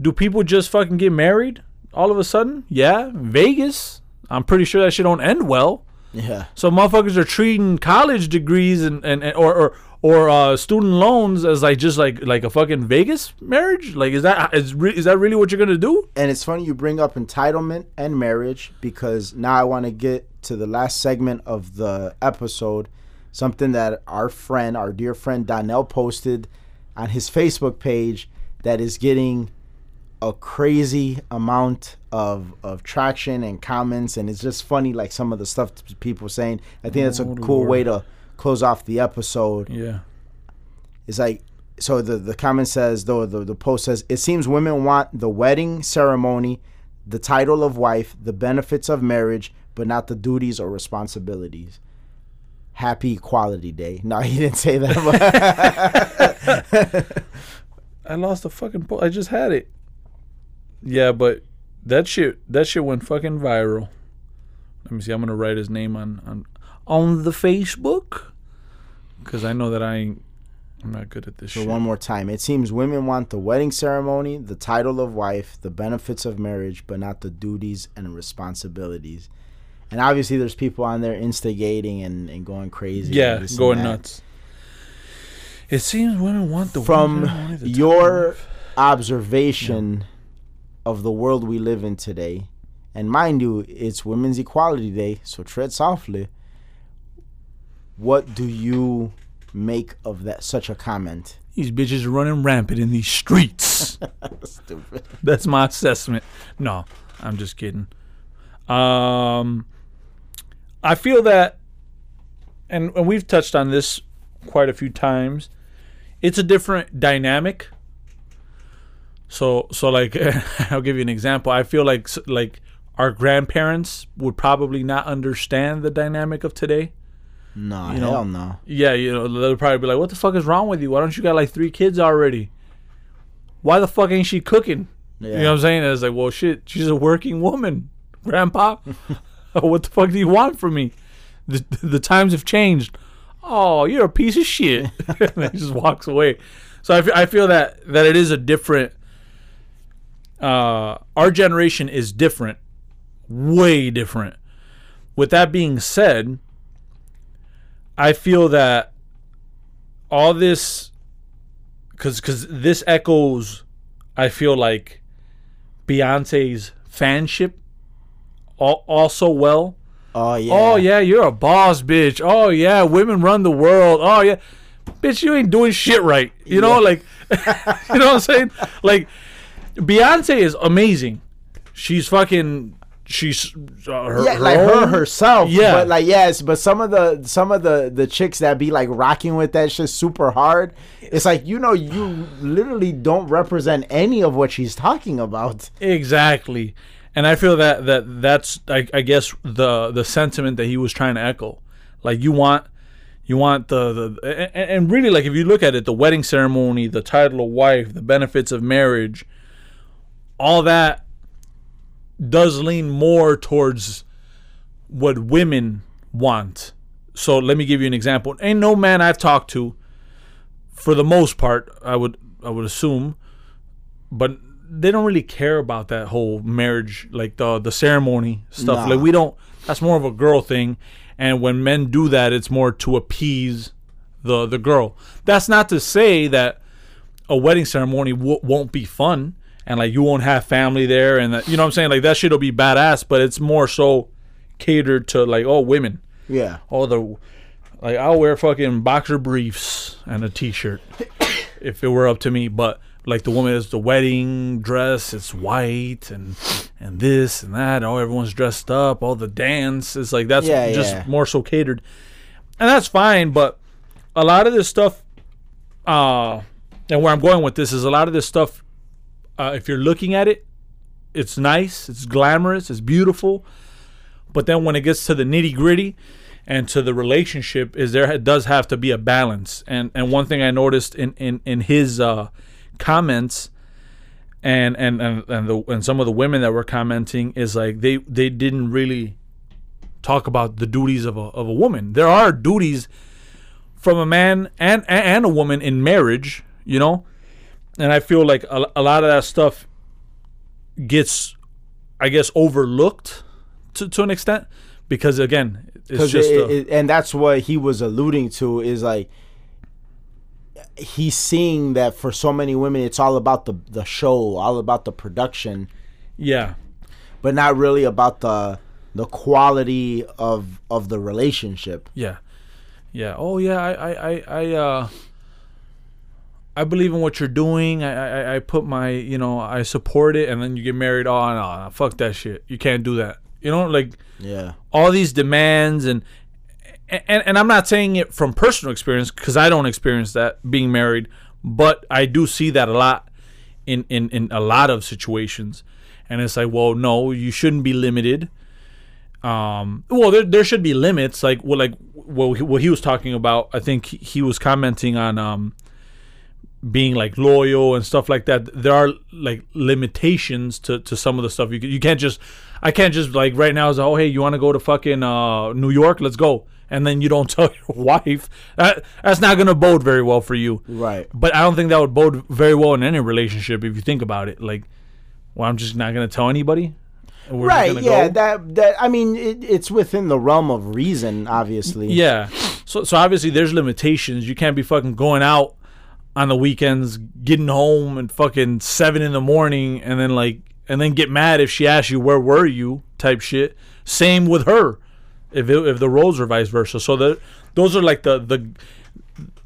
S2: do people just fucking get married all of a sudden? Yeah. Vegas i'm pretty sure that shit don't end well.
S1: Yeah,
S2: so motherfuckers are treating college degrees and, and, and or or or uh, student loans as like just like like a fucking Vegas marriage. Like is that is re- is that really what you're gonna do?
S1: and it's funny you bring up entitlement and marriage because now I want to get to the last segment of the episode, something that our friend, our dear friend Donnell posted on his Facebook page that is getting a crazy amount of of traction and comments and it's just funny like some of the stuff people saying. I think that's a
S2: Oh,
S1: cool
S2: Lord.
S1: way to close off the episode.
S2: Yeah.
S1: It's like so the the comment says though the, the post says it seems women want the wedding ceremony, the title of wife, the benefits of marriage, but not the duties or responsibilities. Happy Equality Day. No, he didn't say that.
S2: I lost the fucking po- I just had it. Yeah, but that shit that shit went fucking viral. Let me see. I'm gonna write his name on on on the Facebook because I know that I ain't. I'm not good at this
S1: so
S2: shit.
S1: one more time, it seems women want the wedding ceremony, the title of wife, the benefits of marriage, but not the duties and responsibilities. And obviously, there's people on there instigating and, and going crazy.
S2: yeah,
S1: and this and
S2: going nuts. It seems women want the
S1: from
S2: the
S1: your observation of the world we live in today, and mind you, it's Women's Equality Day, so tread softly. What do you make of that such a comment?
S2: These bitches are running rampant in these streets.
S1: Stupid.
S2: That's my assessment. No, I'm just kidding. Um, I feel that and and we've touched on this quite a few times. It's a different dynamic. So so like I'll give you an example. I feel like like our grandparents would probably not understand the dynamic of today.
S1: No,
S2: You know-
S1: hell no.
S2: Yeah, you know, they'll probably be like, "What the fuck is wrong with you? Why don't you got like three kids already? Why the fuck ain't she cooking?"
S1: Yeah.
S2: You know what I'm saying? It's like, well, shit, she's a working woman, Grandpa. what the fuck do you want from me? The, the times have changed. Oh, you're a piece of shit. and he just walks away. So I I feel that that it is a different. Uh, our generation is different, way different. With that being said, I feel that all this, because because this echoes, I feel like Beyonce's fanship al- also well.
S1: Oh yeah.
S2: Oh yeah, you're a boss, bitch. Oh yeah, women run the world. Oh yeah, bitch, you ain't doing shit right. You know, like, you know what I'm saying? Like, Beyonce is amazing. She's fucking. She's uh, her,
S1: Yeah,
S2: her
S1: like her herself.
S2: Yeah.
S1: But like yes, but some of the some of the the chicks that be like rocking with that shit super hard, it's like you know you literally don't represent any of what she's talking about.
S2: Exactly, and I feel that that that's I, I guess the the sentiment that he was trying to echo. Like you want you want the the and, and really like if you look at it, the wedding ceremony, the title of wife, the benefits of marriage, all that does lean more towards what women want. So let me give you an example. Ain't no man I've talked to, for the most part, I would I would assume, but they don't really care about that whole marriage, like the the ceremony stuff.
S1: Nah.
S2: Like we don't. That's more of a girl thing, and when men do that, it's more to appease the the girl. That's not to say that a wedding ceremony w- won't be fun and like you won't have family there and that, you know what I'm saying like that shit'll be badass but it's more so catered to like oh women
S1: Yeah.
S2: All the like I'll wear fucking boxer briefs and a t-shirt if it were up to me but like the woman is the wedding dress it's white and and this and that oh everyone's dressed up all the dance it's like that's
S1: Yeah,
S2: just
S1: yeah.
S2: more so catered and that's fine but a lot of this stuff uh and where I'm going with this is a lot of this stuff uh, if you're looking at it it's nice it's glamorous it's beautiful but then when it gets to the nitty gritty and to the relationship is there does have to be a balance and and one thing i noticed in in in his uh comments and and and and, the, and some of the women that were commenting is like they they didn't really talk about the duties of a of a woman. There are duties from a man and and, a woman in marriage you know? And i feel like a, a lot of that stuff gets i guess overlooked to, to an extent because again it's just a,
S1: and that's what he was alluding to is like he's seeing that for so many women it's all about the the show, all about the production,
S2: yeah
S1: but not really about the the quality of of the relationship.
S2: yeah yeah oh yeah i i i, I uh I believe in what you're doing. I, I I put my you know I support it, and then you get married. Oh no, no, fuck that shit. You can't do that. You know, like
S1: Yeah.
S2: all these demands and and, and I'm not saying it from personal experience because I don't experience that being married, but I do see that a lot in, in, in a lot of situations. And it's like, well, no, you shouldn't be limited. Um, well, there, there should be limits. Like, well, like what he, what he was talking about. I think he, was commenting on um, being like loyal and stuff like that. There are like limitations to, to some of the stuff. You you can't just I can't just like right now is oh hey you want to go to fucking uh, New York let's go and then you don't tell your wife that that's not gonna bode very well for you.
S1: Right.
S2: But I don't think that would bode very well in any relationship if you think about it. Like, well, I'm just not gonna tell anybody.
S1: Right. Yeah.
S2: go.
S1: That that I mean it, it's within the realm of reason, obviously.
S2: Yeah. So so obviously there's limitations. You can't be fucking going out on the weekends, getting home and fucking seven in the morning, and then like and then get mad if she asks you where were you type shit. Same with her, if it, if the roles are vice versa. So that those are like the the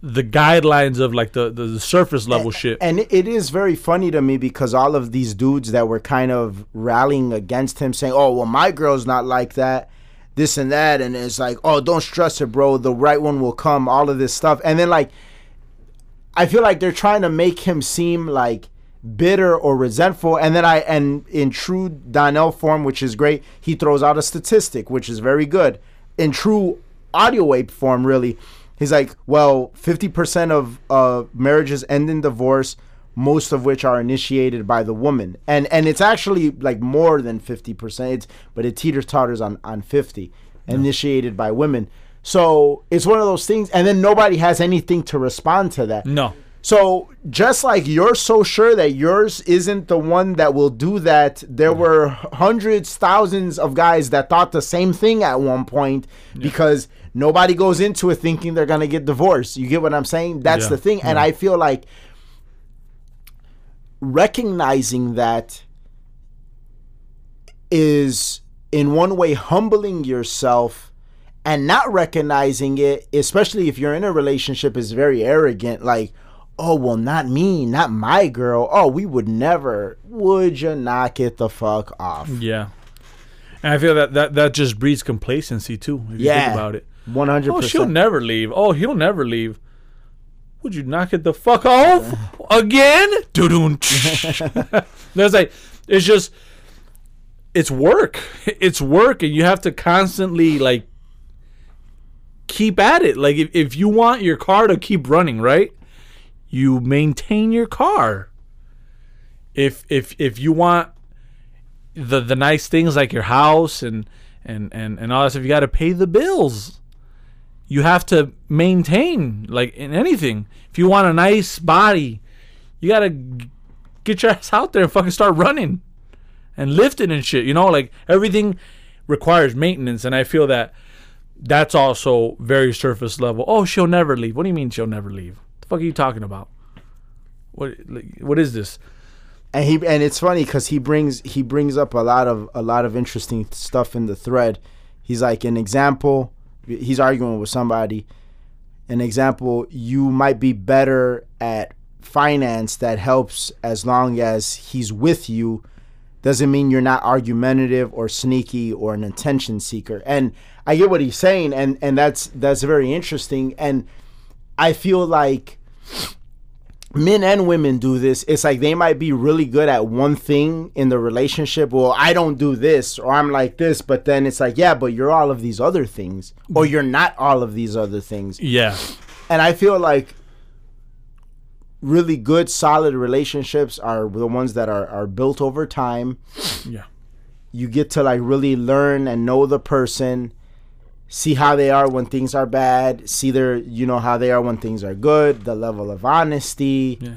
S2: the guidelines of like the the, the surface level shit.
S1: And it- it is very funny to me because all of these dudes that were kind of rallying against him, saying, "Oh, well, my girl's not like that," this and that, and it's like, oh, don't stress it, bro. The right one will come. All of this stuff, and then like, I feel like they're trying to make him seem like bitter or resentful, and then I and in true Donnell form, which is great, he throws out a statistic, which is very good. In true audio ape form, really, he's like, well, fifty percent of uh, marriages end in divorce most of which are initiated by the woman. And and it's actually like more than 50%, it's, but it teeters totters on, on 50, initiated by women. So it's one of those things, and then nobody has anything to respond to that.
S2: No.
S1: So just like you're so sure that yours isn't the one that will do that, there mm-hmm. were hundreds, thousands of guys that thought the same thing at one point because nobody goes into it thinking they're gonna get divorced. You get what I'm saying? That's
S2: Yeah,
S1: the thing, and
S2: yeah.
S1: I feel like recognizing that is in one way humbling yourself and not recognizing it especially if you're in a relationship is very arrogant like oh well not me not my girl oh we would never would you knock it the fuck off
S2: Yeah. And I feel that that, that just breeds complacency too, if you
S1: Yeah.
S2: think about it.
S1: 100%
S2: Oh, she'll never leave. Oh, he'll never leave. Would you knock it the fuck off again? There's like, it's just, it's work. It's work, and you have to constantly like keep at it. Like if, if you want your car to keep running, right? You maintain your car. If if if you want the the nice things like your house and and and and all that stuff, you got to pay the bills you have to maintain like in anything. If you want a nice body, you gotta get your ass out there and fucking start running and lifting and shit. You know, like everything requires maintenance, and I feel that that's also very surface level. Oh, she'll never leave. What do you mean she'll never leave? Fuck are you talking about? What like, what is this?
S1: and he and it's funny because he brings he brings up a lot of a lot of interesting stuff in the thread. He's like an example he's arguing with somebody. An example you might be better at finance that helps as long as he's with you. Doesn't mean you're not argumentative or sneaky or an attention seeker. And i get what he's saying and and that's that's very interesting. And i feel like men and women do this. It's like they might be really good at one thing in the relationship. Well, I don't do this or I'm like this, but then it's like, yeah, but you're all of these other things or you're not all of these other things.
S2: Yeah,
S1: And I feel like really good solid relationships are the ones that are are built over time.
S2: yeah,
S1: You get to like really learn and know the person. See how they are when things are bad. See their, you know, how they are when things are good. The level of honesty
S2: yeah.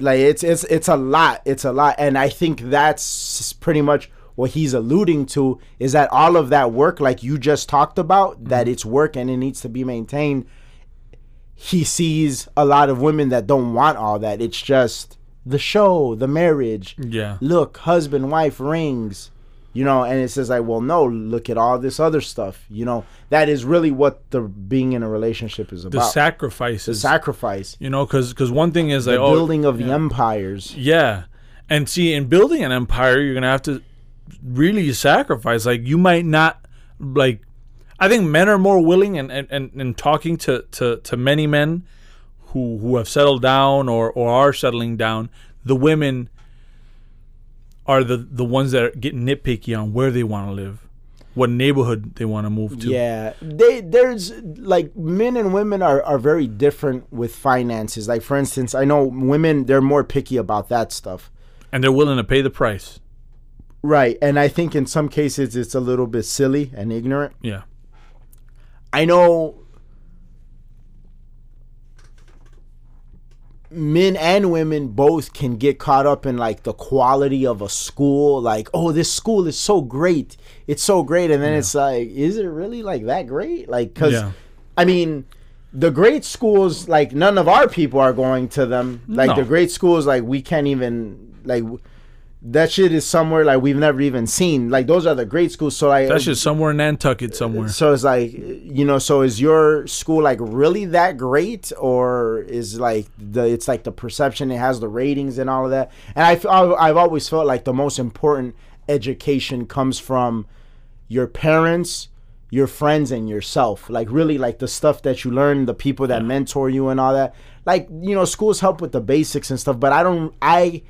S1: like it's it's it's a lot it's a lot and i think that's pretty much what he's alluding to is that all of that work like you just talked about that mm-hmm. it's work and it needs to be maintained he sees a lot of women that don't want all that it's just the show the marriage
S2: Yeah.
S1: look husband wife rings you know and it says like well no look at all this other stuff you know that is really what the being in a relationship is about the
S2: sacrifices.
S1: The sacrifice
S2: you know, because because one thing is like
S1: the
S2: oh,
S1: building of the empires
S2: Yeah. And see, in building an empire, you're gonna have to really sacrifice. Like you might not like I think men are more willing and, and, and, and talking to, to, to many men who who have settled down or, or are settling down, the women are the, the ones that get nitpicky on where they want to live, what neighborhood they want to move to.
S1: Yeah, they there's like men and women are are very different with finances. Like for instance, I know women they're more picky about that stuff.
S2: And they're willing to pay the price.
S1: Right, and I think in some cases it's a little bit silly and ignorant.
S2: Yeah.
S1: I know men and women both can get caught up in like the quality of a school like oh this school is so great. It's so great. And then it's like is it really like that great? Like cuz
S2: Yeah.
S1: I mean the great schools like none of our people are going to them. Like
S2: No.
S1: the great schools like we can't even like w- that shit is somewhere like we've never even seen like those are the great schools so like
S2: That's just somewhere in Nantucket somewhere.
S1: so it's like, you know, so is your school like really that great, or is like the it's like the perception it has the ratings and all of that? And I I've always felt like the most important education comes from your parents, your friends and yourself. Like really like the stuff that you learn, the people that mentor you and all that. Like, you know, schools help with the basics and stuff, but I don't I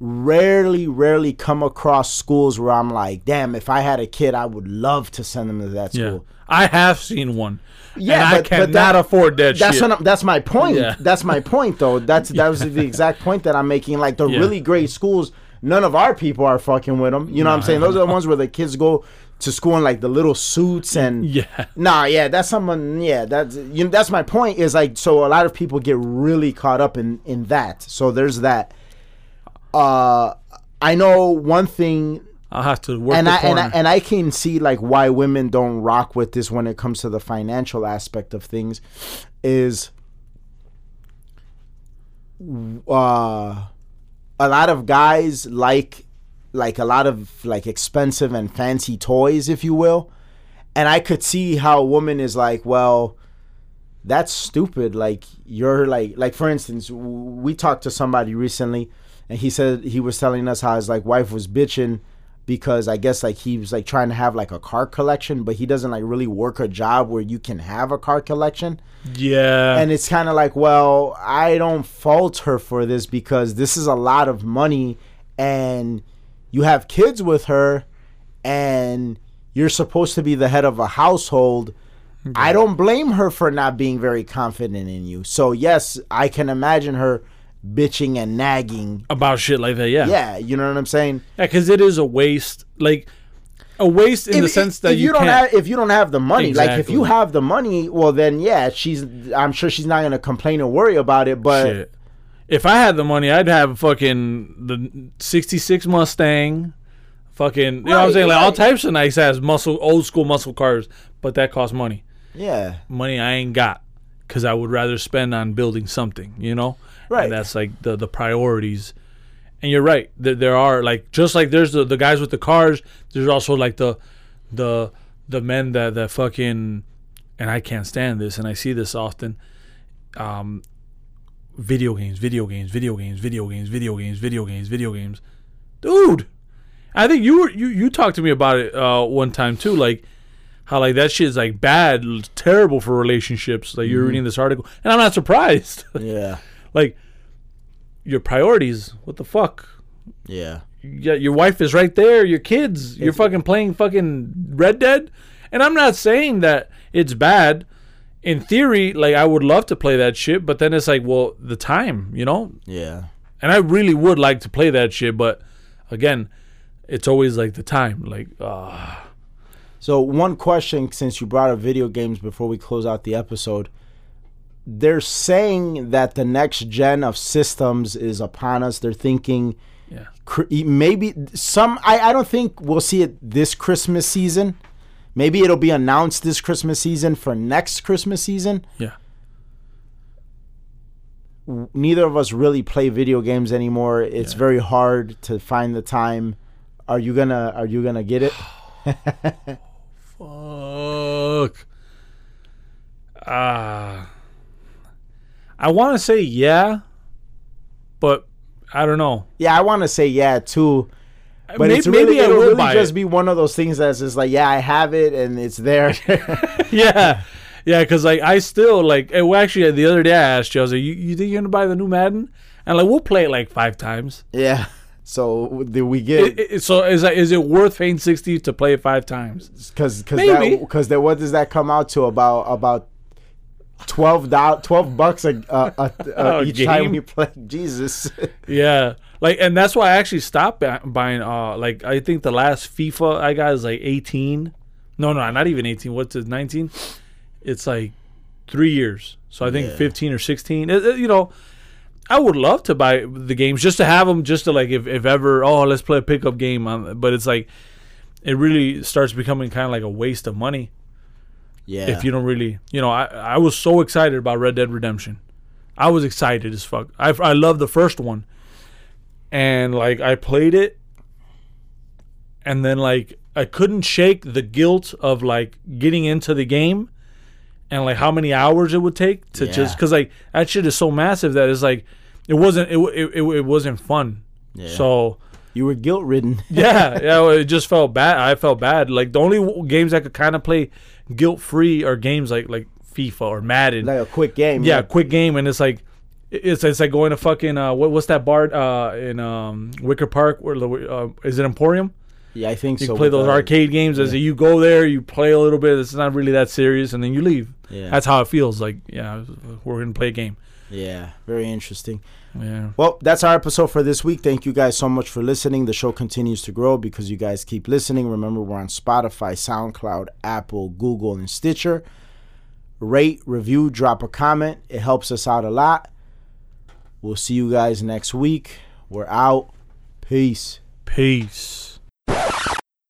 S1: rarely, rarely come across schools where I'm like, damn, if I had a kid, I would love to send them to that
S2: Yeah,
S1: school.
S2: I have seen one.
S1: Yeah,
S2: and I
S1: but- but
S2: cannot
S1: that-
S2: afford that
S1: That's
S2: shit.
S1: What that's my point.
S2: Yeah.
S1: That's my point, though. That's that was the exact point that I'm making. Like the
S2: Yeah.
S1: really great schools, none of our people are fucking with them. You know what I'm saying? Those are the ones where the kids go to school in like the little suits and
S2: yeah,
S1: Nah, yeah, that's someone. Yeah, that's you know, that's my point. Is like so a lot of people get really caught up in in that. So there's that. Uh, I know one thing
S2: I'll have to work
S1: and
S2: the
S1: I, and. I and I can see like why women don't rock with this when it comes to the financial aspect of things is uh a lot of guys like like a lot of like expensive and fancy toys if you will and I could see how a woman is like well that's stupid like you're like like for instance we talked to somebody recently and he said he was telling us how his like wife was bitching because I guess like he was like trying to have like a car collection, but he doesn't like really work a job where you can have a car collection.
S2: yeah,
S1: And it's kind of like, well, I don't fault her for this because this is a lot of money and you have kids with her and you're supposed to be the head of a household. I don't blame her for not being very confident in you. So, yes, I can imagine her bitching and nagging.
S2: about shit like that. Yeah,
S1: Yeah, you know what I'm saying?
S2: Yeah, because it is a waste. Like a waste in the sense that
S1: if
S2: you,
S1: don't
S2: can't.
S1: have if you don't have the money like if you have the money well then yeah she's i'm sure she's not gonna complain or worry about it but
S2: shit. If I had the money, I'd have fucking the '66 Mustang, fucking. You know what I'm saying? Like all types of nice ass muscle, old school muscle cars, but that costs money.
S1: yeah
S2: Money I ain't got, because I would rather spend on building something. You know,
S1: Right.
S2: And that's like the the priorities. And you're right. There, there are like just like there's the, the guys with the cars. There's also like the the the men that that fucking and I can't stand this and I see this often. Um, video games, video games, video games, video games, video games, video games, video games. Dude, I think you were you you talked to me about it uh, one time too, like how like that shit is like bad, terrible for relationships. Like you're reading this article, and I'm not surprised.
S1: yeah
S2: like your priorities, what the fuck?
S1: yeah
S2: Yeah, your wife is right there. Your kids. You're fucking playing fucking Red Dead. And I'm not saying that it's bad. In theory, like I would love to play that shit, but then it's like, well, the time, you know.
S1: yeah
S2: And I really would like to play that shit, but again, it's always like the time. Like, uh,
S1: so one question since you brought up video games before we close out the episode they're saying that the next gen of systems is upon us they're thinking
S2: yeah,
S1: cr- maybe some I, I don't think we'll see it this christmas season maybe it'll be announced this christmas season for next christmas season
S2: yeah.
S1: neither of us really play video games anymore it's
S2: Yeah.
S1: very hard to find the time are you gonna are you gonna get it
S2: Fuck. Ah. I want to say yeah, but I don't know.
S1: yeah i want to say yeah too uh, but
S2: maybe,
S1: it's really,
S2: maybe I
S1: it'll
S2: will
S1: really just
S2: it.
S1: be one of those things that's just like yeah i have it and it's there
S2: yeah, yeah. Because like I still like. Well, actually, the other day I asked you, I was like, "You, you think you're gonna buy the new Madden?" And like, we'll play it like five times.
S1: yeah so did we get
S2: I- I- so is that is it worth paying sixty to play it five times?
S1: because because
S2: Maybe.
S1: that because what does that come out to about about 12 dollars 12 bucks a, a, a, a
S2: A
S1: each time you play jesus
S2: Yeah, like, and that's why I actually stopped buying. Uh, like, I think the last FIFA I got is like eighteen. No, no, not even eighteen. What's it? Nineteen. It's like three years. So I think
S1: Yeah.
S2: fifteen or sixteen. It- it- you know, I would love to buy the games just to have them, just to like if if ever. Oh, let's play a pickup game. On, but it's like it really starts becoming kind of like a waste of money
S1: yeah
S2: if you don't really. You know, I I was so excited about Red Dead Redemption. I was excited as fuck. I I love the first one and like I played it, and then like I couldn't shake the guilt of like getting into the game, and like how many hours it would take to just because like that shit is so massive that it's like it wasn't it it, it, it wasn't fun.
S1: Yeah.
S2: So
S1: You were guilt ridden.
S2: yeah, yeah. It just felt bad. I felt bad. Like the only w- games I could kind of play guilt free are games like like FIFA or Madden.
S1: like a quick game.
S2: yeah, quick game, and it's like it's it's like going to fucking uh what, what's that bar uh in um Wicker Park where the uh, is it Emporium?
S1: yeah. I think
S2: You
S1: so.
S2: You
S1: play
S2: those
S1: the-
S2: arcade games as you go there, you play a little bit. It's not really that serious, and then you leave.
S1: Yeah,
S2: That's how it feels. Like yeah, we're gonna play a game.
S1: Yeah. Very interesting.
S2: Yeah.
S1: Well, that's our episode for this week. Thank you guys so much for listening. The show continues to grow because you guys keep listening. Remember, we're on Spotify, SoundCloud, Apple, Google, and Stitcher. Rate, review, drop a comment. It helps us out a lot. We'll see you guys next week. We're out. Peace.
S2: Peace.